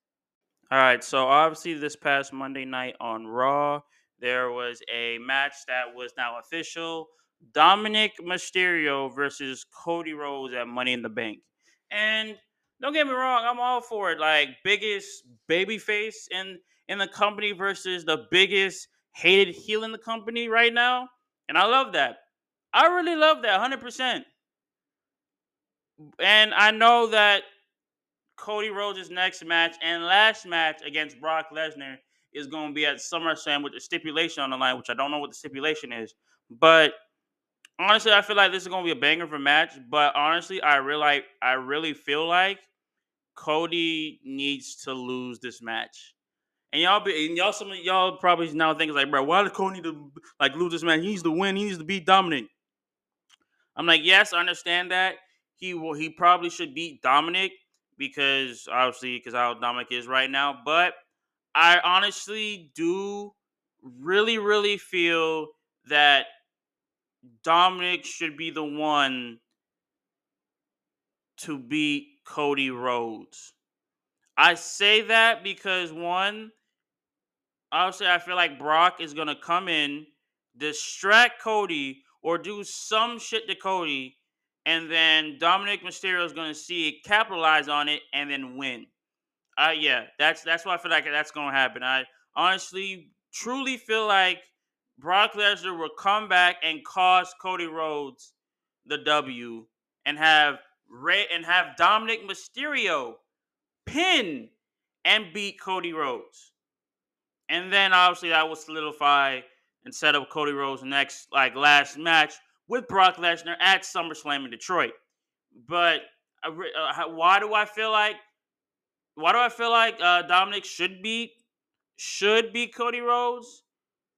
All right, so obviously this past Monday night on Raw, there was a match that was now official. Dominik Mysterio versus Cody Rhodes at Money in the Bank. And don't get me wrong, I'm all for it. Like biggest babyface in in the company versus the biggest hated heel in the company right now. And I love that. I really love that 100%. And I know that Cody Rhodes' next match and last match against Brock Lesnar is going to be at SummerSlam with a stipulation on the line, which I don't know what the stipulation is. But honestly, I feel like this is going to be a banger a match. But honestly, I really, I really feel like Cody needs to lose this match. And y'all be and y'all some of y'all probably now thinking like, bro, why does Cody need to like lose this match? He needs to win. He needs to beat Dominik. I'm like, yes, I understand that. He will. He probably should beat Dominik because obviously because how Dominik is right now. But I honestly do really, really feel that Dominik should be the one to beat Cody Rhodes. I say that because one, obviously, I feel like Brock is gonna come in, distract Cody, or do some shit to Cody, and then Dominik Mysterio is gonna see it, capitalize on it, and then win. Uh, yeah, that's that's why I feel like that's gonna happen. I honestly, truly feel like Brock Lesnar will come back and cost Cody Rhodes the W, and have Rey and have Dominik Mysterio pin and beat Cody Rhodes. And then obviously that will solidify and set up Cody Rhodes' next like last match with Brock Lesnar at SummerSlam in Detroit. But uh, why do I feel like why do I feel like uh, Dominik should beat should beat Cody Rhodes?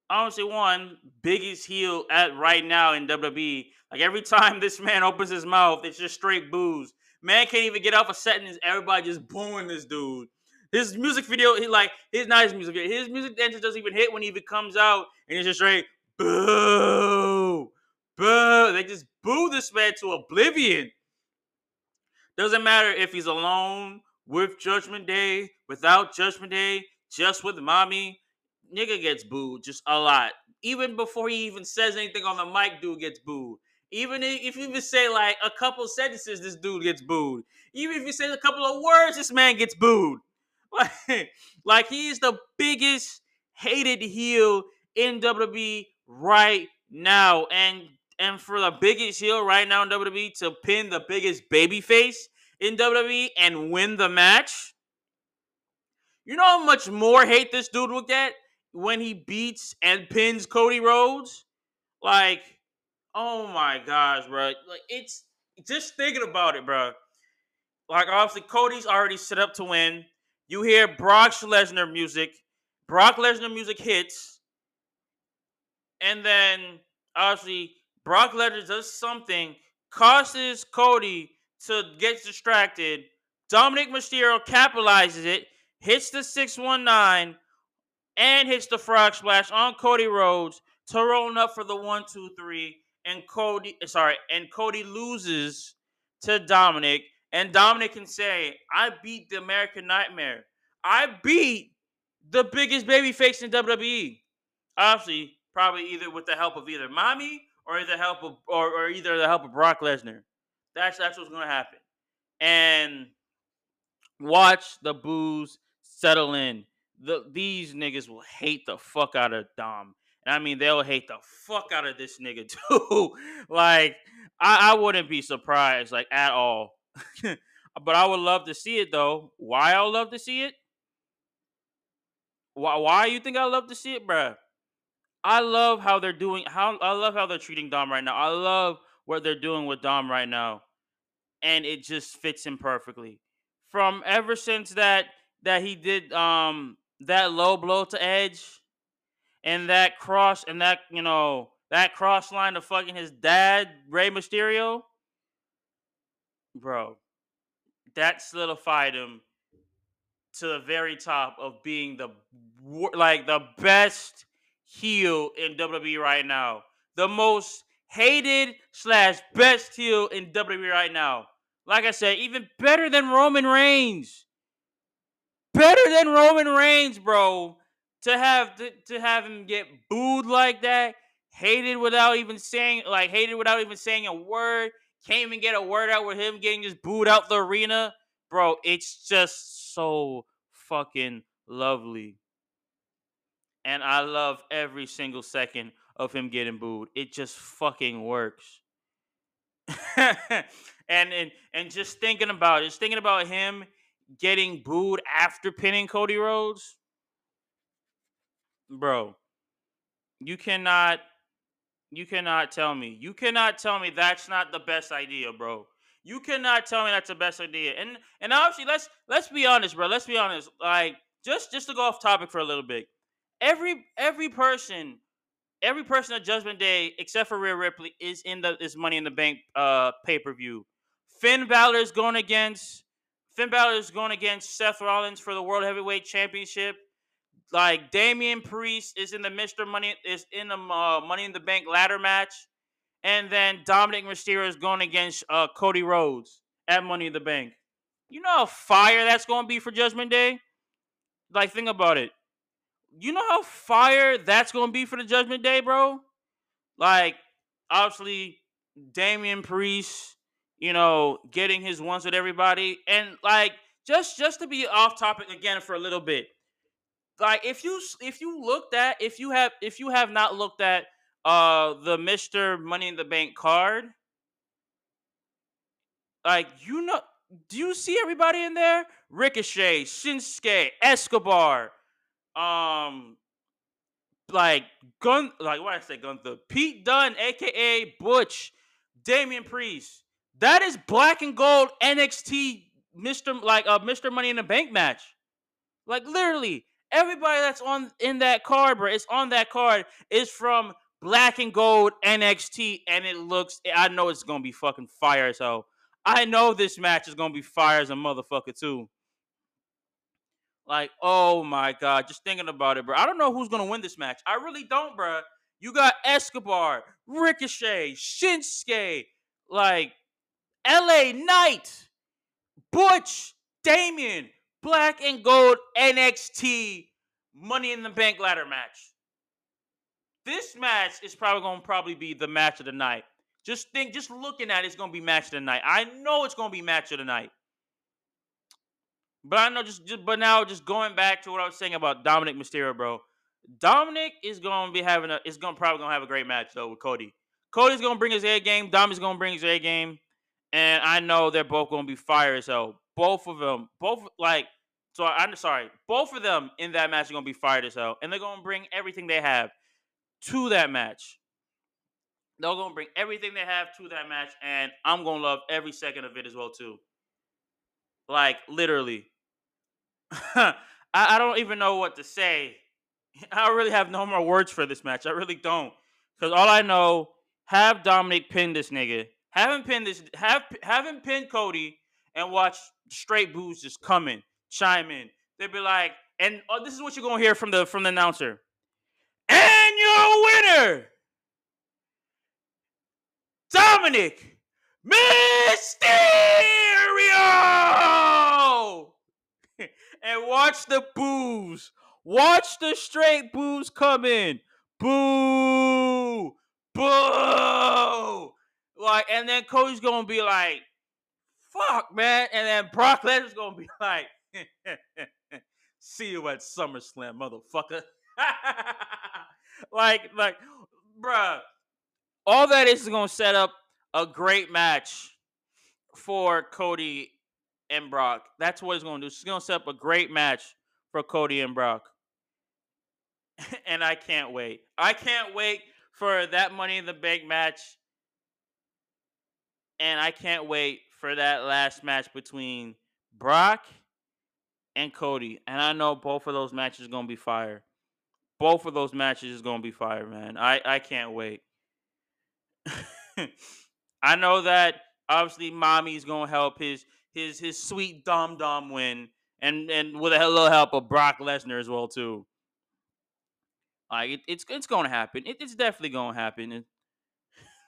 Honestly, one biggest heel at right now in WWE. Like every time this man opens his mouth, it's just straight booze. Man can't even get off a sentence. Everybody just booing this dude. His music video, he like his his music video. His music entrance doesn't even hit when he even comes out, and it's just straight boo, boo. They just boo this man to oblivion. Doesn't matter if he's alone with Judgment Day, without Judgment Day, just with mommy. Nigga gets booed just a lot. Even before he even says anything on the mic, dude gets booed. Even if you even say like a couple sentences, this dude gets booed. Even if you say a couple of words, this man gets booed. Like, like he's the biggest hated heel in WWE right now. And and for the biggest heel right now in WWE to pin the biggest babyface in WWE and win the match. You know how much more hate this dude will get when he beats and pins Cody Rhodes? Like, Oh my gosh, bro. Like it's just thinking about it, bro. Like obviously Cody's already set up to win. You hear Brock Lesnar music. Brock Lesnar music hits. And then obviously Brock Lesnar does something, causes Cody to get distracted. Dominik Mysterio capitalizes it, hits the 619, and hits the frog splash on Cody Rhodes to roll up for the one, two, three and Cody, eh, sorry, and Cody loses to Dominik, and Dominik can say, "I beat the American Nightmare. I beat the biggest babyface in WWE." Obviously, probably either with the help of either Mommy or the help of or, or either the help of Brock Lesnar. That's that's what's gonna happen. And watch the booze settle in. The these niggas will hate the fuck out of Dom. And I mean, they'll hate the fuck out of this nigga too. like, I, I wouldn't be surprised, like, at all. but I would love to see it though. Why I would love to see it? Why why you think I love to see it, bruh? I love how they're doing how I love how they're treating Dom right now. I love what they're doing with Dom right now. And it just fits him perfectly. From ever since that that he did um that low blow to Edge and that cross and that you know that cross line of fucking his dad Rey Mysterio, bro, that solidified him to the very top of being the like the best heel in WWE right now, the most hated slash best heel in WWE right now. Like I said, even better than Roman Reigns. better than Roman Reigns, bro. To have to, to have him get booed like that, hated without even saying like hated without even saying a word, can't even get a word out with him getting just booed out the arena, bro. It's just so fucking lovely. And I love every single second of him getting booed. It just fucking works. and, and and just thinking about it, just thinking about him getting booed after pinning Cody Rhodes, bro. You cannot, you cannot tell me, you cannot tell me that's not the best idea, bro. You cannot tell me that's the best idea. And and obviously, let's let's be honest, bro. Let's be honest. Like just just to go off topic for a little bit, every every person every person at Judgment Day except for Rhea Ripley is in the is Money in the Bank uh pay per view. Finn Balor is going against Finn Balor is going against Seth Rollins for the World Heavyweight Championship. Like Damian Priest is in the Mister Money is in the uh, Money in the Bank ladder match, and then Dominik Mysterio is going against uh, Cody Rhodes at Money in the Bank. You know how fire that's going to be for Judgment Day. Like think about it you know how fire that's gonna be for the Judgment Day, bro? Like, obviously, Damian Priest, you know, getting his ones with everybody, and like, just just to be off topic again for a little bit. Like, if you if you looked at if you have if you have not looked at uh the Mister Money in the Bank card, like you know, do you see everybody in there? Ricochet, Shinsuke, Escobar um like gun like what I say Gunther Pete Dunne aka Butch Damian Priest that is black and gold NXT Mr. like a uh, Mr. Money in the Bank match like literally everybody that's on in that card bro it's on that card is from black and gold NXT and it looks I know it's gonna be fucking fire so I know this match is gonna be fire as a motherfucker too like, oh my god, just thinking about it, bro. I don't know who's gonna win this match. I really don't, bro. You got Escobar, Ricochet, Shinsuke, like LA Knight, Butch, Damian, Black and Gold NXT Money in the Bank ladder match. This match is probably gonna probably be the match of the night. Just think, just looking at it, it's gonna be match of the night. I know it's gonna be match of the night. But I know just, just but now just going back to what I was saying about Dominik Mysterio, bro. Dominik is gonna be having a is gonna probably gonna have a great match though with Cody. Cody's gonna bring his A game. Dominik's gonna bring his A game, and I know they're both gonna be fire as hell. Both of them, both like so. I'm sorry, both of them in that match are gonna be fired as hell, and they're gonna bring everything they have to that match. They're gonna bring everything they have to that match, and I'm gonna love every second of it as well too. Like literally, I, I don't even know what to say. I really have no more words for this match. I really don't. Because all I know, have Dominik pin this nigga. Have him pin this. Have have him pin Cody and watch straight boos just come in, chime in. They'd be like, and oh, this is what you're gonna hear from the from the announcer. And your winner, Dominik Mysterio and watch the boos. Watch the straight boos come in. Boo! Boo! Like, and then Cody's gonna be like, fuck, man. And then Brock Lesnar's gonna be like, see you at SummerSlam, motherfucker. like, like, bruh. All that is is gonna set up a great match for Cody and Brock. That's what he's going to do. He's going to set up a great match for Cody and Brock. and I can't wait. I can't wait for that Money in the Bank match. And I can't wait for that last match between Brock and Cody. And I know both of those matches are going to be fire. Both of those matches is going to be fire, man. I, I can't wait. I know that obviously mommy's going to help his his his sweet Dom Dom win, and and with a little help of Brock Lesnar as well too. Like it, it's it's gonna happen. It, it's definitely gonna happen.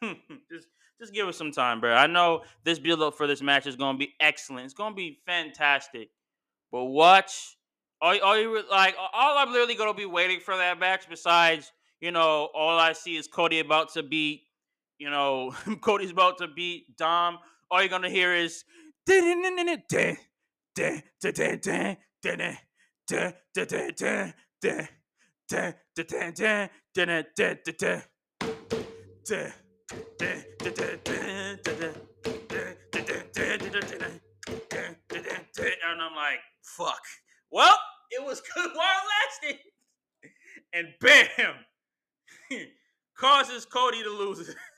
just just give us some time, bro. I know this build up for this match is gonna be excellent. It's gonna be fantastic. But watch all, all you like, all I'm literally gonna be waiting for that match. Besides, you know, all I see is Cody about to beat, you know, Cody's about to beat Dom. All you're gonna hear is. And I'm like, fuck. Well, it was good while it lasted. And bam, causes Cody to lose.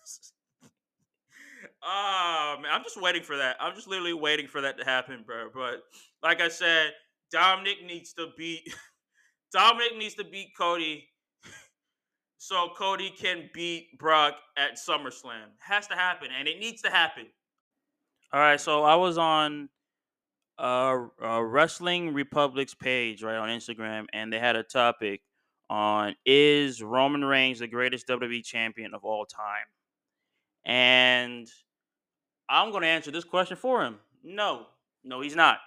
Ah, man, I'm just waiting for that. I'm just literally waiting for that to happen, bro. But like I said, Dominik needs to beat Dominik needs to beat Cody so Cody can beat Brock at SummerSlam. Has to happen, and it needs to happen. All right, so I was on uh, uh, Wrestling Republic's page right on Instagram, and they had a topic on is Roman Reigns the greatest WWE champion of all time? And I'm going to answer this question for him. No, no, he's not.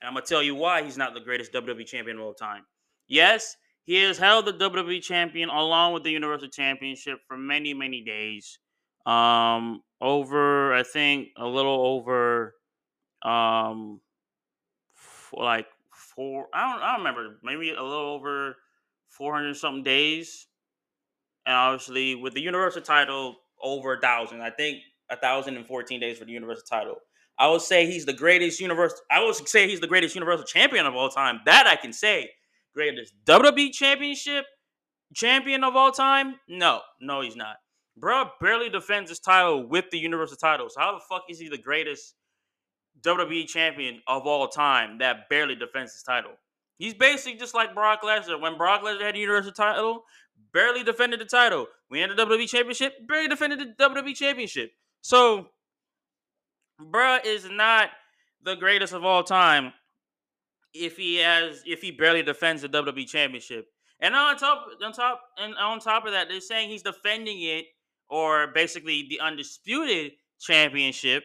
And I'm going to tell you why he's not the greatest WWE champion of all time. Yes, he has held the WWE champion along with the Universal Championship for many, many days. Um, over, I think, a little over, um, like four. I don't. I don't remember. Maybe a little over four hundred something days. And obviously, with the Universal title, over a thousand. I think a thousand and fourteen days for the Universal title. I would say he's the greatest universal. I would say he's the greatest Universal champion of all time. That I can say. Greatest WWE championship champion of all time? No, no, he's not. Bro barely defends his title with the Universal title. So how the fuck is he the greatest WWE champion of all time that barely defends his title. He's basically just like Brock Lesnar. When Brock Lesnar had the Universal title, barely defended the title. We had the WWE Championship, barely defended the WWE Championship. So, bruh is not the greatest of all time if he has if he barely defends the WWE Championship. And on top on top and on top of that, they're saying he's defending it or basically the undisputed championship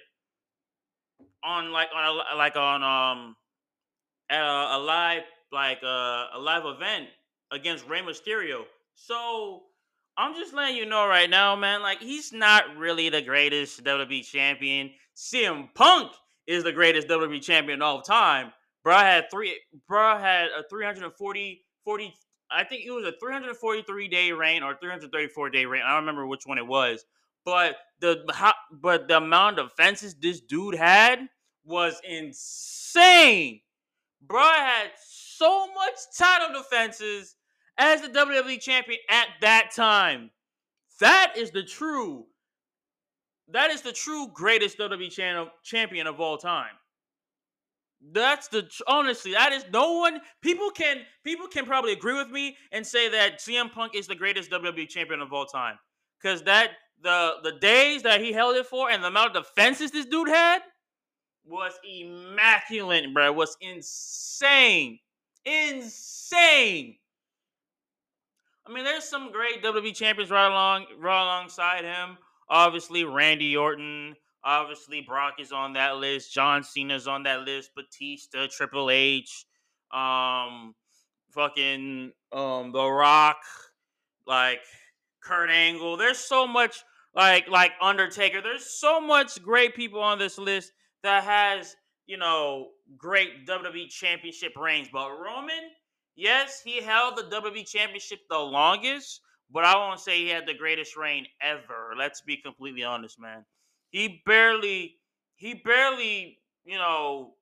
on like on a, like on um a, a live like uh, a live event against Rey Mysterio. So I'm just letting you know right now, man. Like he's not really the greatest WWE champion. CM Punk is the greatest WWE champion of all time. Bro had three. Bro had a 340 40. I think it was a 343 day reign or 334 day reign. I don't remember which one it was. But the how, but the amount of fences this dude had was insane. Bro had so much title defenses as the WWE champion at that time. That is the true. That is the true greatest WWE champion of all time. That's the honestly. That is no one. People can people can probably agree with me and say that CM Punk is the greatest WWE champion of all time because that the the days that he held it for and the amount of defenses this dude had was immaculate, bro. Was insane. Insane. I mean, there's some great WWE champions right along right alongside him. Obviously, Randy Orton. Obviously, Brock is on that list. John Cena's on that list. Batista, Triple H, um, fucking um, The Rock, like Kurt Angle. There's so much like like Undertaker. There's so much great people on this list that has, you know, great WWE championship reigns. But Roman, yes, he held the WWE championship the longest, but I won't say he had the greatest reign ever. Let's be completely honest, man. He barely, he barely, you know,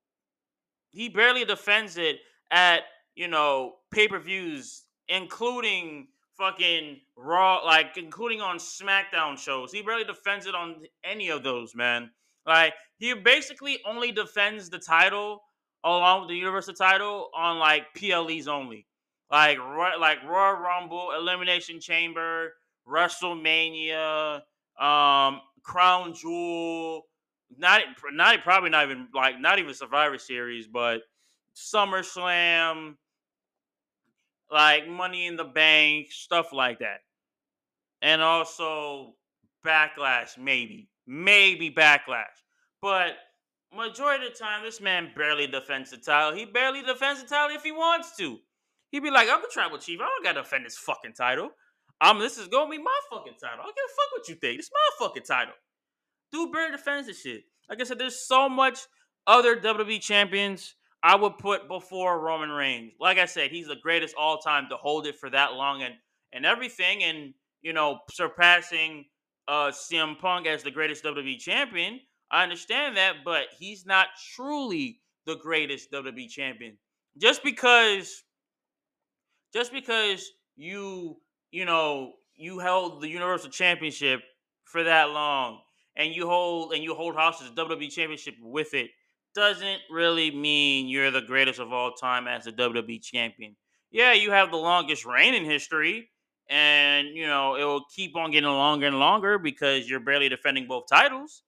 he barely defends it at, you know, pay per views, including fucking Raw, like including on SmackDown shows. He barely defends it on any of those, man. Like he basically only defends the title along with the Universal title on like PLEs only, like like Royal Rumble, Elimination Chamber, WrestleMania, um, Crown Jewel, not not probably not even like not even Survivor Series, but SummerSlam, like Money in the Bank, stuff like that, and also Backlash, maybe maybe Backlash. But majority of the time, this man barely defends the title. He barely defends the title if he wants to. He'd be like, I'm the tribal chief. I don't gotta defend this fucking title. I'm this is gonna be my fucking title. I don't give a fuck what you think. It's my fucking title. Dude barely defends this shit. Like I said, there's so much other WWE champions I would put before Roman Reigns. Like I said, he's the greatest all time to hold it for that long and and everything, and you know, surpassing uh CM Punk as the greatest WWE champion. I understand that, but he's not truly the greatest WWE champion. Just because just because you, you know, you held the Universal Championship for that long and you hold and you hold hostage the WWE Championship with it doesn't really mean you're the greatest of all time as a WWE champion. Yeah, you have the longest reign in history, and you know it will keep on getting longer and longer because you're barely defending both titles.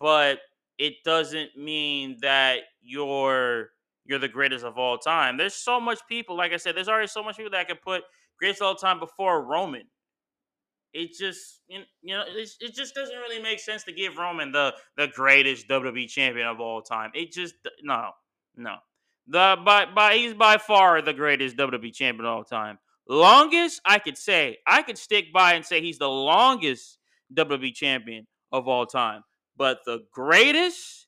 But it doesn't mean that you're you're the greatest of all time. There's so much people, like I said, there's already so much people that could put greatest of all time before Roman. It just you know it just doesn't really make sense to give Roman the the greatest WWE champion of all time. It just no no the by by he's by far the greatest WWE champion of all time. Longest I could say I could stick by and say he's the longest WWE champion of all time. But the greatest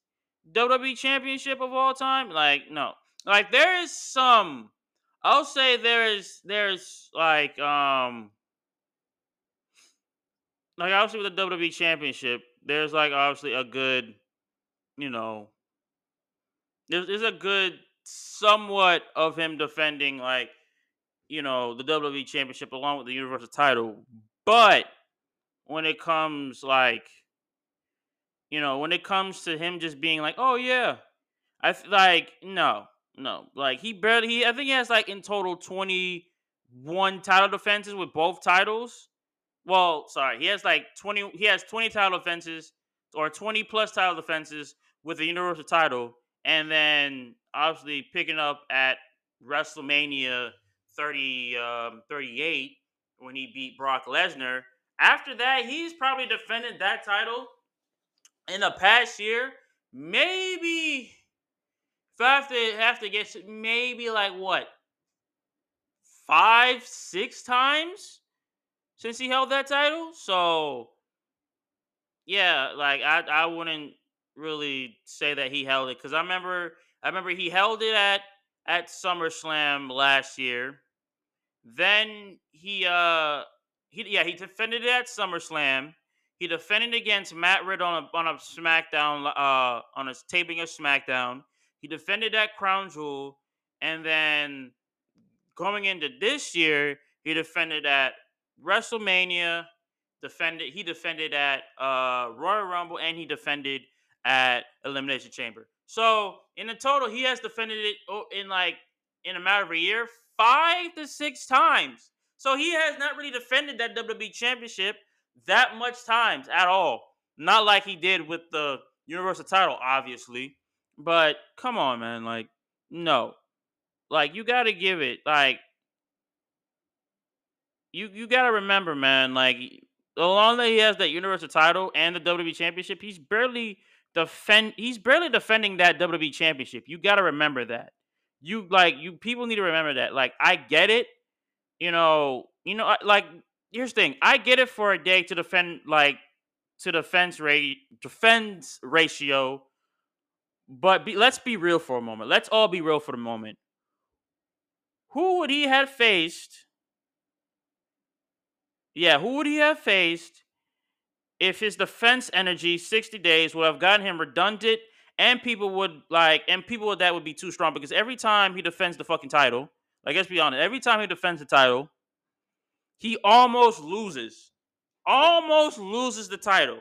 WWE championship of all time, like no, like there is some. I'll say there is there's like um like obviously with the WWE Championship, there's like obviously a good, you know, there's, there's a good somewhat of him defending like, you know, the WWE Championship along with the Universal title. But when it comes like, you know, when it comes to him just being like, oh yeah, I th- like no, no, like he barely he I think he has like in total twenty one title defenses with both titles well, sorry, he has like twenty. He has twenty title defenses or twenty plus title defenses with the Universal title, and then obviously picking up at WrestleMania 30, um, 38 when he beat Brock Lesnar. After that, he's probably defended that title in the past year. Maybe if I have to have to get maybe like what five, six times since he held that title. So yeah, like I I wouldn't really say that he held it because I remember I remember he held it at at SummerSlam last year. Then he uh he yeah he defended it at SummerSlam. He defended against Matt Riddle on a on a SmackDown uh on a taping of SmackDown. He defended that Crown Jewel, and then going into this year, he defended at WrestleMania, defended he defended at uh, Royal Rumble and he defended at Elimination Chamber. So in the total, he has defended it in like in a matter of a year five to six times. So he has not really defended that WWE Championship that much times at all. Not like he did with the Universal title, obviously. But come on, man. Like, no. Like, you got to give it. Like, you you gotta remember, man. Like the longer he has that Universal title and the WWE Championship, he's barely defend. He's barely defending that WWE Championship. You gotta remember that. You like you people need to remember that. Like I get it. You know. You know. Like here's the thing. I get it for a day to defend like to defense rate defense ratio. But be, let's be real for a moment. Let's all be real for the moment. Who would he have faced yeah, who would he have faced if his defense energy 60 days would have gotten him redundant and people would like and people that would be too strong because every time he defends the fucking title, like let's be honest, every time he defends the title, he almost loses. Almost loses the title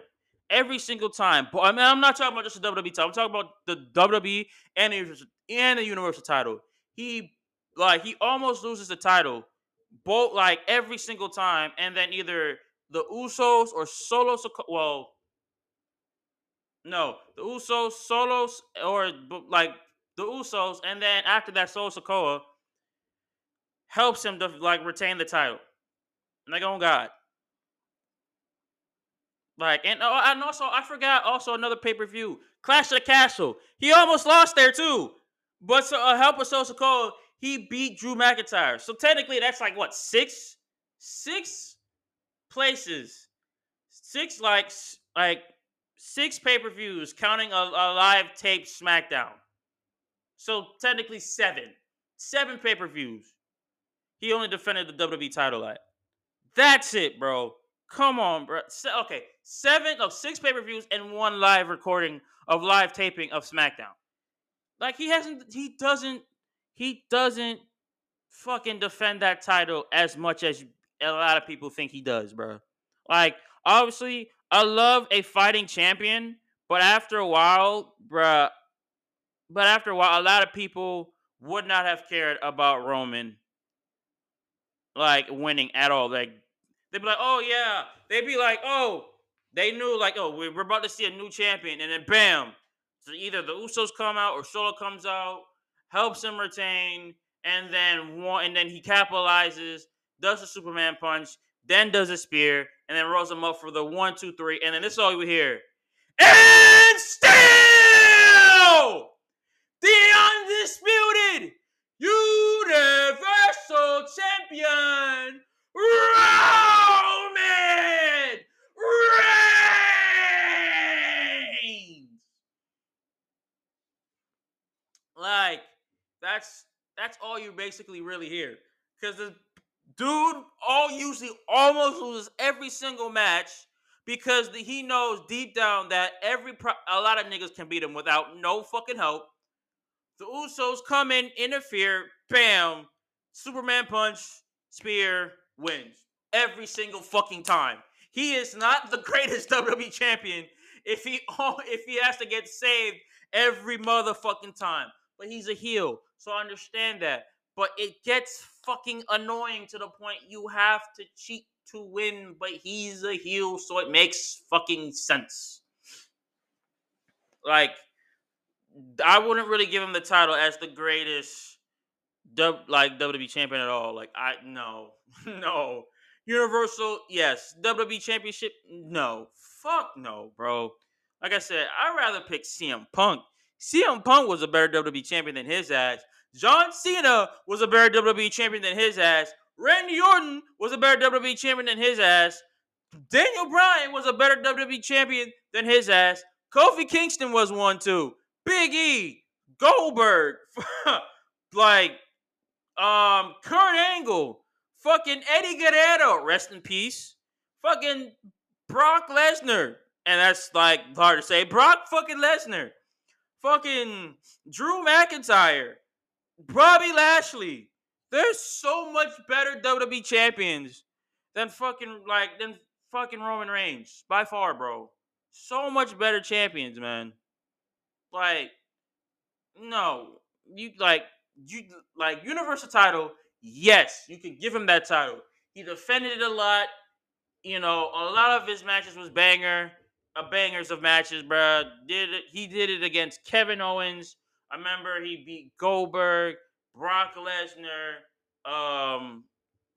every single time. But I mean, I'm not talking about just the WWE title. I'm talking about the WWE and the, and the Universal title. He like he almost loses the title both like every single time, and then either the Usos or Solo. Sikoa. Well, no, the Usos, Solos, or like the Usos, and then after that, Solo Sikoa helps him to like retain the title. Like, oh God. Like, and oh, and also I forgot also another pay per view, Clash of the Castle. He almost lost there too, but so uh, help us social code. He beat Drew McIntyre. So technically, that's like what six, six places, six like like six pay per views, counting a, a live tape SmackDown. So technically seven, seven pay per views. He only defended the WWE title at. That's it, bro. Come on, bro. Okay, seven of six pay per views and one live recording of live taping of SmackDown. Like he hasn't, he doesn't, he doesn't fucking defend that title as much as a lot of people think he does, bro. Like obviously, I love a fighting champion, but after a while, bruh, but after a while, a lot of people would not have cared about Roman like winning at all. Like they'd be like, oh yeah. They'd be like, oh, they knew like, oh, we're about to see a new champion, and then bam. So either the Usos come out or Solo comes out, helps him retain, and then one and then he capitalizes, does a Superman punch, then does a spear, and then rolls him up for the one, two, three, and then this is all you hear. And still the undisputed Universal Champion Roman Reigns. Like that's that's all you basically really hear, because the dude all usually almost loses every single match because the, he knows deep down that every pro- a lot of niggas can beat him without no fucking help. The Usos come in, interfere, bam, Superman punch, spear, wins every single fucking time. He is not the greatest WWE champion if he oh, if he has to get saved every motherfucking time. But he's a heel, so I understand that. But it gets fucking annoying to the point you have to cheat to win, but he's a heel, so it makes fucking sense. Like, I wouldn't really give him the title as the greatest, like WWE champion at all. Like, I no, no. Universal, yes. WWE Championship, no. Fuck no, bro. Like I said, I'd rather pick CM Punk. CM Punk was a better WWE champion than his ass. John Cena was a better WWE champion than his ass. Randy Orton was a better WWE champion than his ass. Daniel Bryan was a better WWE champion than his ass. Kofi Kingston was one too. Big E, Goldberg, like um Kurt Angle, fucking Eddie Guerrero, rest in peace. Fucking Brock Lesnar, and that's like hard to say. Brock fucking Lesnar, fucking Drew McIntyre, Bobby Lashley. There's so much better WWE champions than fucking like than fucking Roman Reigns by far, bro. So much better champions, man. Like, no, you like you like Universal title. Yes, you can give him that title. He defended it a lot. You know, a lot of his matches was banger, a bangers of matches, bro. Did it, he did it against Kevin Owens? I remember he beat Goldberg. Brock Lesnar. Um,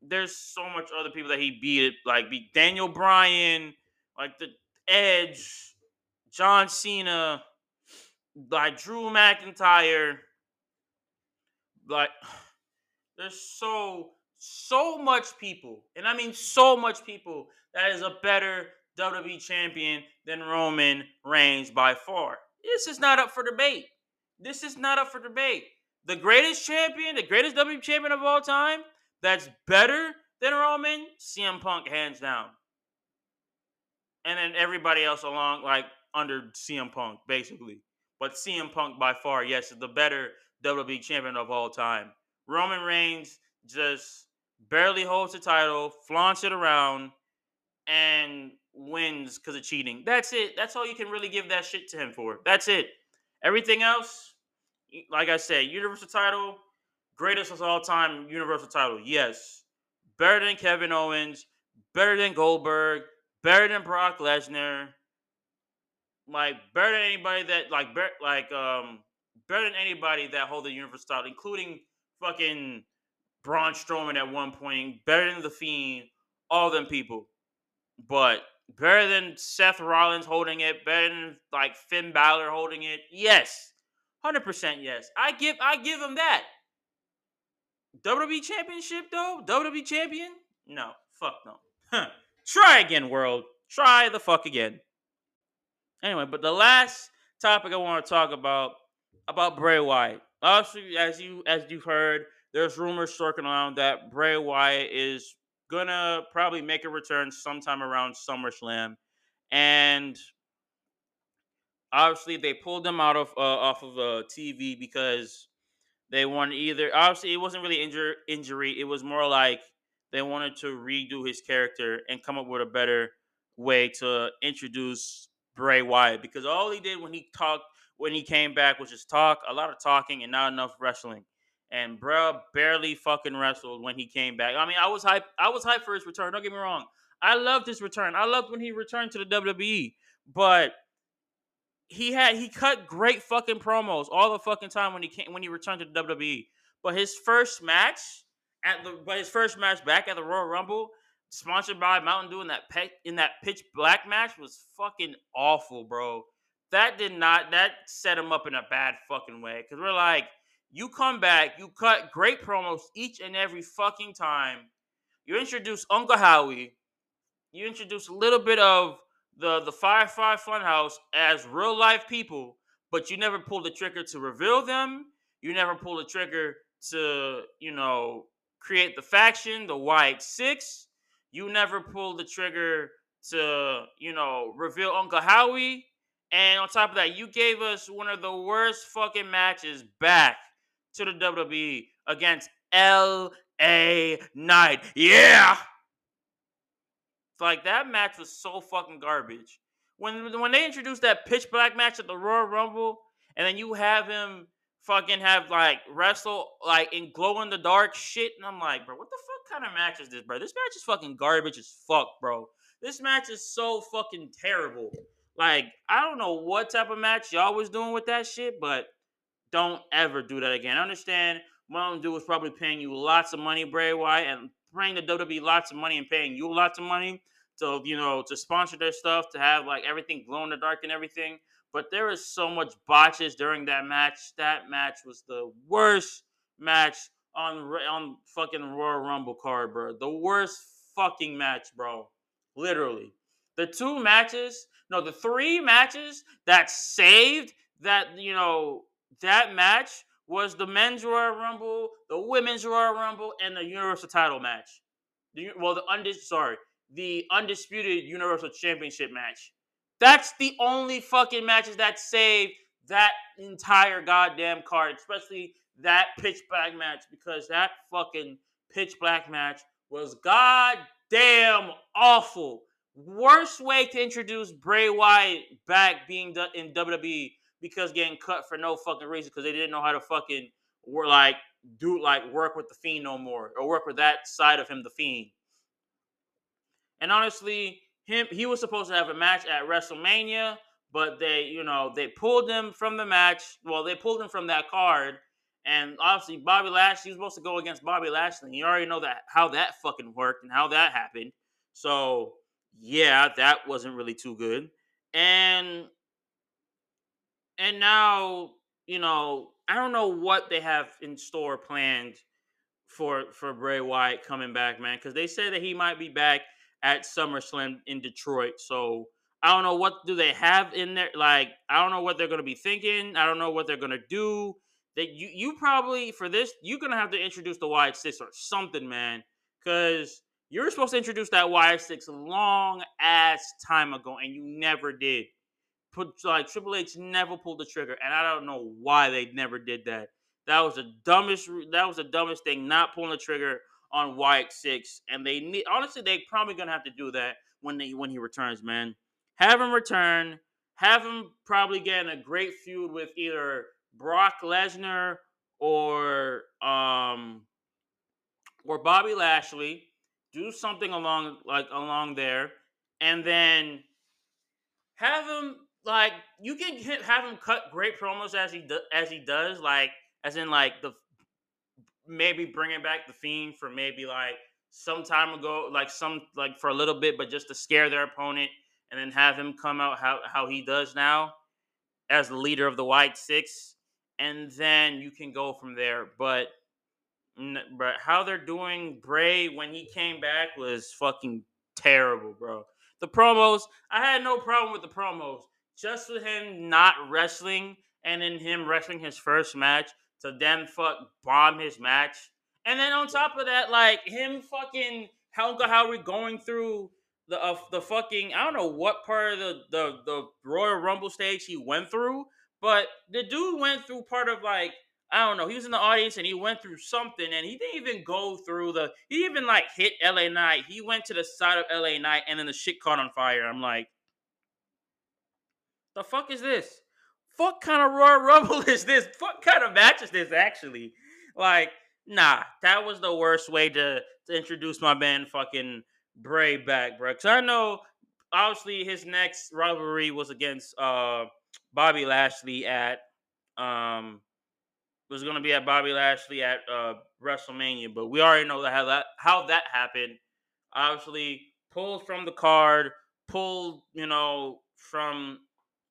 there's so much other people that he beat. Like beat Daniel Bryan, like the Edge, John Cena, like Drew McIntyre. Like there's so so much people, and I mean so much people that is a better WWE champion than Roman Reigns by far. This is not up for debate. This is not up for debate the greatest champion, the greatest WWE champion of all time, that's better than Roman, CM Punk hands down. And then everybody else along, like under CM Punk, basically. But CM Punk by far, yes, is the better WWE champion of all time. Roman Reigns just barely holds the title, flaunts it around, and wins because of cheating. That's it. That's all you can really give that shit to him for. That's it. Everything else, like I said, Universal title, greatest of all time Universal title. Yes. Better than Kevin Owens, better than Goldberg, better than Brock Lesnar. Like better than anybody that like like um better than anybody that hold the Universal title, including fucking Braun Strowman at one point, better than the Fiend, all them people. But better than Seth Rollins holding it, better than like Finn Balor holding it. Yes. 100% yes. I give I give him that. WWE championship though? WWE champion? No. Fuck no. Huh. Try again, world. Try the fuck again. Anyway, but the last topic I want to talk about about Bray Wyatt. Obviously, as you as you've heard, there's rumors circling around that Bray Wyatt is gonna probably make a return sometime around SummerSlam, and obviously they pulled him out of uh, off of uh, TV because they wanted either obviously it wasn't really injur- injury, it was more like they wanted to redo his character and come up with a better way to introduce Bray Wyatt because all he did when he talked when he came back was just talk, a lot of talking and not enough wrestling. And bro barely fucking wrestled when he came back. I mean, I was hype. I was hype for his return. Don't get me wrong. I loved his return. I loved when he returned to the WWE. But he had he cut great fucking promos all the fucking time when he came when he returned to the WWE. But his first match at the but his first match back at the Royal Rumble, sponsored by Mountain Dew in that pe- in that pitch black match was fucking awful, bro. That did not that set him up in a bad fucking way. Cause we're like, you come back, you cut great promos each and every fucking time. You introduce Uncle Howie. You introduce a little bit of the the Firefly Funhouse as real life people, but you never pull the trigger to reveal them. You never pull the trigger to you know create the faction, the Wyatt Six. You never pull the trigger to you know reveal Uncle Howie. And on top of that, you gave us one of the worst fucking matches back to the WWE against L.A. Knight. Yeah. It's Like that match was so fucking garbage. When when they introduced that pitch black match at the Royal Rumble, and then you have him fucking have like wrestle like in glow in the dark shit, and I'm like, bro, what the fuck kind of match is this, bro? This match is fucking garbage as fuck, bro. This match is so fucking terrible. Like, I don't know what type of match y'all was doing with that shit, but don't ever do that again. I understand Mountain Dew was probably paying you lots of money, Bray Wyatt, and paying the WWE lots of money and paying you lots of money to you know to sponsor their stuff, to have like everything glow in the dark and everything. But there was so much botches during that match. That match was the worst match on on fucking Royal Rumble card, bro. The worst fucking match, bro. Literally. The two matches, no, the three matches that saved that, you know, that match was the men's Royal Rumble, the women's Royal Rumble, and the Universal title match. The, well, the undis sorry, the undisputed Universal Championship match. That's the only fucking matches that saved that entire goddamn card, especially that pitch black match, because that fucking pitch black match was goddamn awful. Worst way to introduce Bray Wyatt back being in WWE because getting cut for no fucking reason because they didn't know how to fucking work like do like work with the fiend no more or work with that side of him, the fiend. And honestly, him he was supposed to have a match at WrestleMania, but they, you know, they pulled him from the match. Well, they pulled him from that card. And obviously, Bobby Lashley was supposed to go against Bobby Lashley. You already know that how that fucking worked and how that happened. So yeah, that wasn't really too good. And and now, you know, I don't know what they have in store planned for for Bray Wyatt coming back, man, because they said that he might be back at SummerSlam in Detroit. So I don't know what do they have in there. Like I don't know what they're gonna be thinking. I don't know what they're gonna do. That you you probably for this you're gonna have to introduce the Wyatt Six or something, man, because you were supposed to introduce that Wyatt Six long ass time ago, and you never did. Put like Triple H never pulled the trigger, and I don't know why they never did that. That was the dumbest. That was the dumbest thing, not pulling the trigger on Wyatt Six, and they need honestly they probably gonna have to do that when they when he returns, man. Have him return. Have him probably get in a great feud with either Brock Lesnar or um or Bobby Lashley. Do something along like along there, and then have him like you can have him cut great promos as he do, as he does, like as in like the maybe bringing back the Fiend for maybe like some time ago, like some like for a little bit, but just to scare their opponent and then have him come out how, how he does now as the leader of the Wyatt Six, and then you can go from there. But but how they're doing Bray when he came back was fucking terrible, bro. The promos, I had no problem with the promos. Just with him not wrestling and then him wrestling his first match to then fuck bomb his match. And then on top of that, like him fucking how how we going through the uh, the fucking I don't know what part of the, the the Royal Rumble stage he went through, but the dude went through part of like I don't know. He was in the audience and he went through something and he didn't even go through the. He even like hit LA Knight. He went to the side of LA Knight and then the shit caught on fire. I'm like, the fuck is this? Fuck kind of Royal Rumble is this? Fuck kind of match is this actually? Like, nah, that was the worst way to to introduce my man fucking Bray back, bro. Cause I know obviously his next rivalry was against uh Bobby Lashley at um was going to be at Bobby Lashley at uh, WrestleMania, but we already know how that how that happened. Obviously, pulled from the card, pulled you know from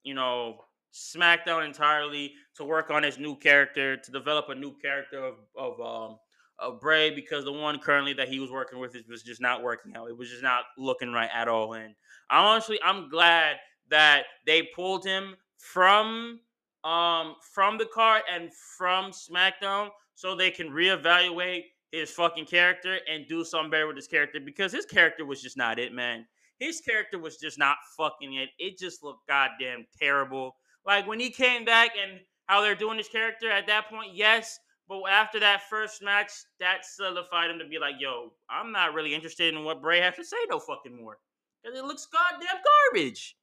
you know SmackDown entirely to work on his new character, to develop a new character of of um of Bray because the one currently that he was working with was just not working out. It was just not looking right at all. And honestly, I'm glad that they pulled him from um from the card and from SmackDown so they can reevaluate his fucking character and do something better with his character because his character was just not it, man. His character was just not fucking it. It just looked goddamn terrible. Like when he came back and how they're doing his character at that point, yes. But after that first match, that solidified him to be like, yo, I'm not really interested in what Bray has to say no fucking more. Because it looks goddamn garbage.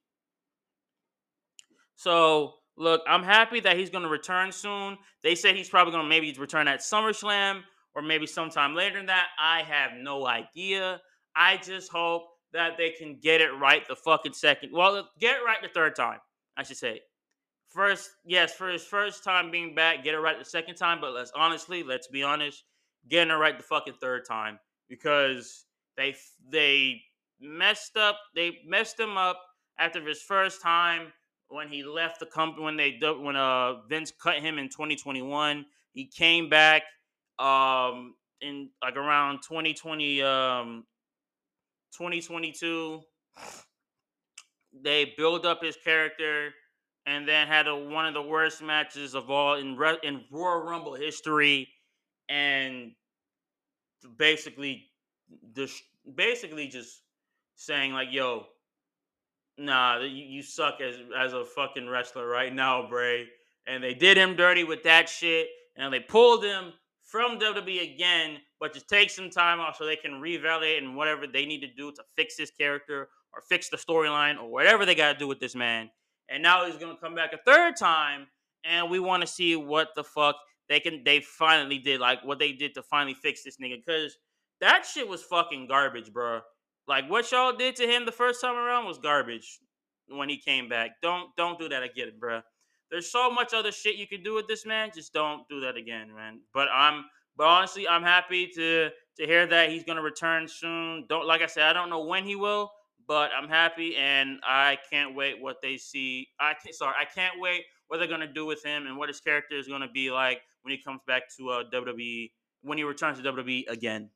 So Look, I'm happy that he's going to return soon. They said he's probably going to maybe return at SummerSlam or maybe sometime later than that. I have no idea. I just hope that they can get it right the fucking second. Well, get it right the third time, I should say. First, yes, for his first time being back, get it right the second time. But let's honestly, let's be honest, getting it right the fucking third time because they they messed up. They messed him up after his first time when he left the company when they when uh Vince cut him in 2021. He came back um in like around 2020 um 2022 they build up his character and then had a, one of the worst matches of all in in Royal Rumble history and basically just basically just saying like yo nah, you, you suck as as a fucking wrestler right now, Bray. And they did him dirty with that shit, and they pulled him from WWE again, but just take some time off so they can reevaluate and whatever they need to do to fix his character or fix the storyline or whatever they got to do with this man. And now he's gonna come back a third time, and we want to see what the fuck they can. They finally did like what they did to finally fix this nigga because that shit was fucking garbage, bro. Like what y'all did to him the first time around was garbage when he came back. Don't don't do that again, bro. There's so much other shit you can do with this man. Just don't do that again, man. But I'm but honestly, I'm happy to to hear that he's gonna return soon. Don't like I said, I don't know when he will, but I'm happy and I can't wait what they see. I can't, sorry, I can't wait what they're gonna do with him and what his character is gonna be like when he comes back to uh, WWE when he returns to WWE again.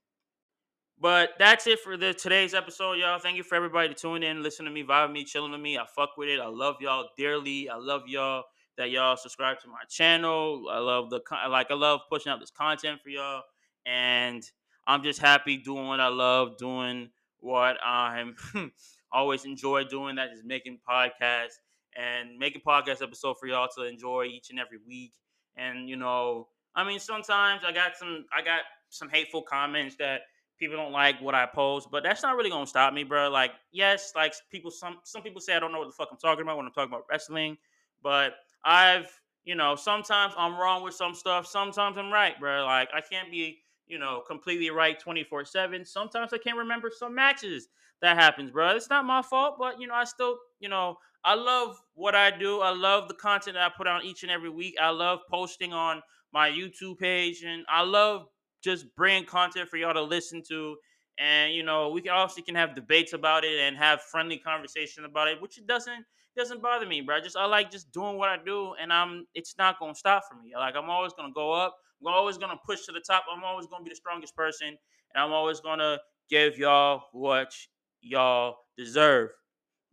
But that's it for the today's episode, y'all. Thank you for everybody to tune in, listen to me, vibe me, chilling with me. I fuck with it. I love y'all dearly. I love y'all that y'all subscribe to my channel. I love the like. I love pushing out this content for y'all, and I'm just happy doing what I love, doing what I'm always enjoy doing. That is making podcasts and making podcast episode for y'all to enjoy each and every week. And you know, I mean, sometimes I got some, I got some hateful comments that people don't like what I post, but that's not really gonna stop me, bro. Like, yes, like people, some some people say I don't know what the fuck I'm talking about when I'm talking about wrestling, but I've, you know, sometimes I'm wrong with some stuff, sometimes I'm right, bro. Like, I can't be, you know, completely right 24 seven. Sometimes I can't remember some matches that happens, bro. It's not my fault, but you know, I still, you know, I love what I do. I love the content that I put out each and every week. I love posting on my YouTube page, and I love just bring content for y'all to listen to. and you know we can also can have debates about it and have friendly conversation about it, which it doesn't doesn't bother me, bro. I just I like just doing what I do, and I'm it's not gonna stop for me. Like I'm always gonna go up. I'm always gonna push to the top. I'm always gonna be the strongest person, and I'm always gonna give y'all what y'all deserve.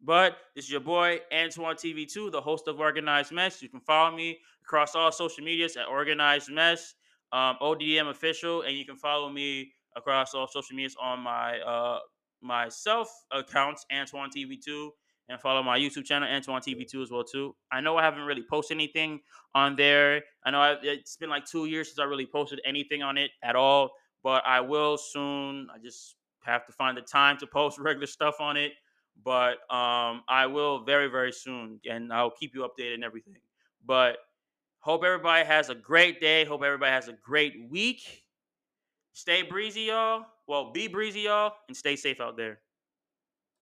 But this is your boy Antoine TV2, the host of Organized Mess. You can follow me across all social medias at Organized Mess, um, ODM official, and you can follow me across all social medias on my uh self accounts, Antoine TV2, and follow my YouTube channel, Antoine TV2 as well too. I know I haven't really posted anything on there. I know I, it's been like two years since I really posted anything on it at all, but I will soon. I just have to find the time to post regular stuff on it but um, I will very, very soon, and I'll keep you updated and everything. But hope everybody has a great day. Hope everybody has a great week. Stay breezy, y'all. Well, be breezy, y'all, and stay safe out there.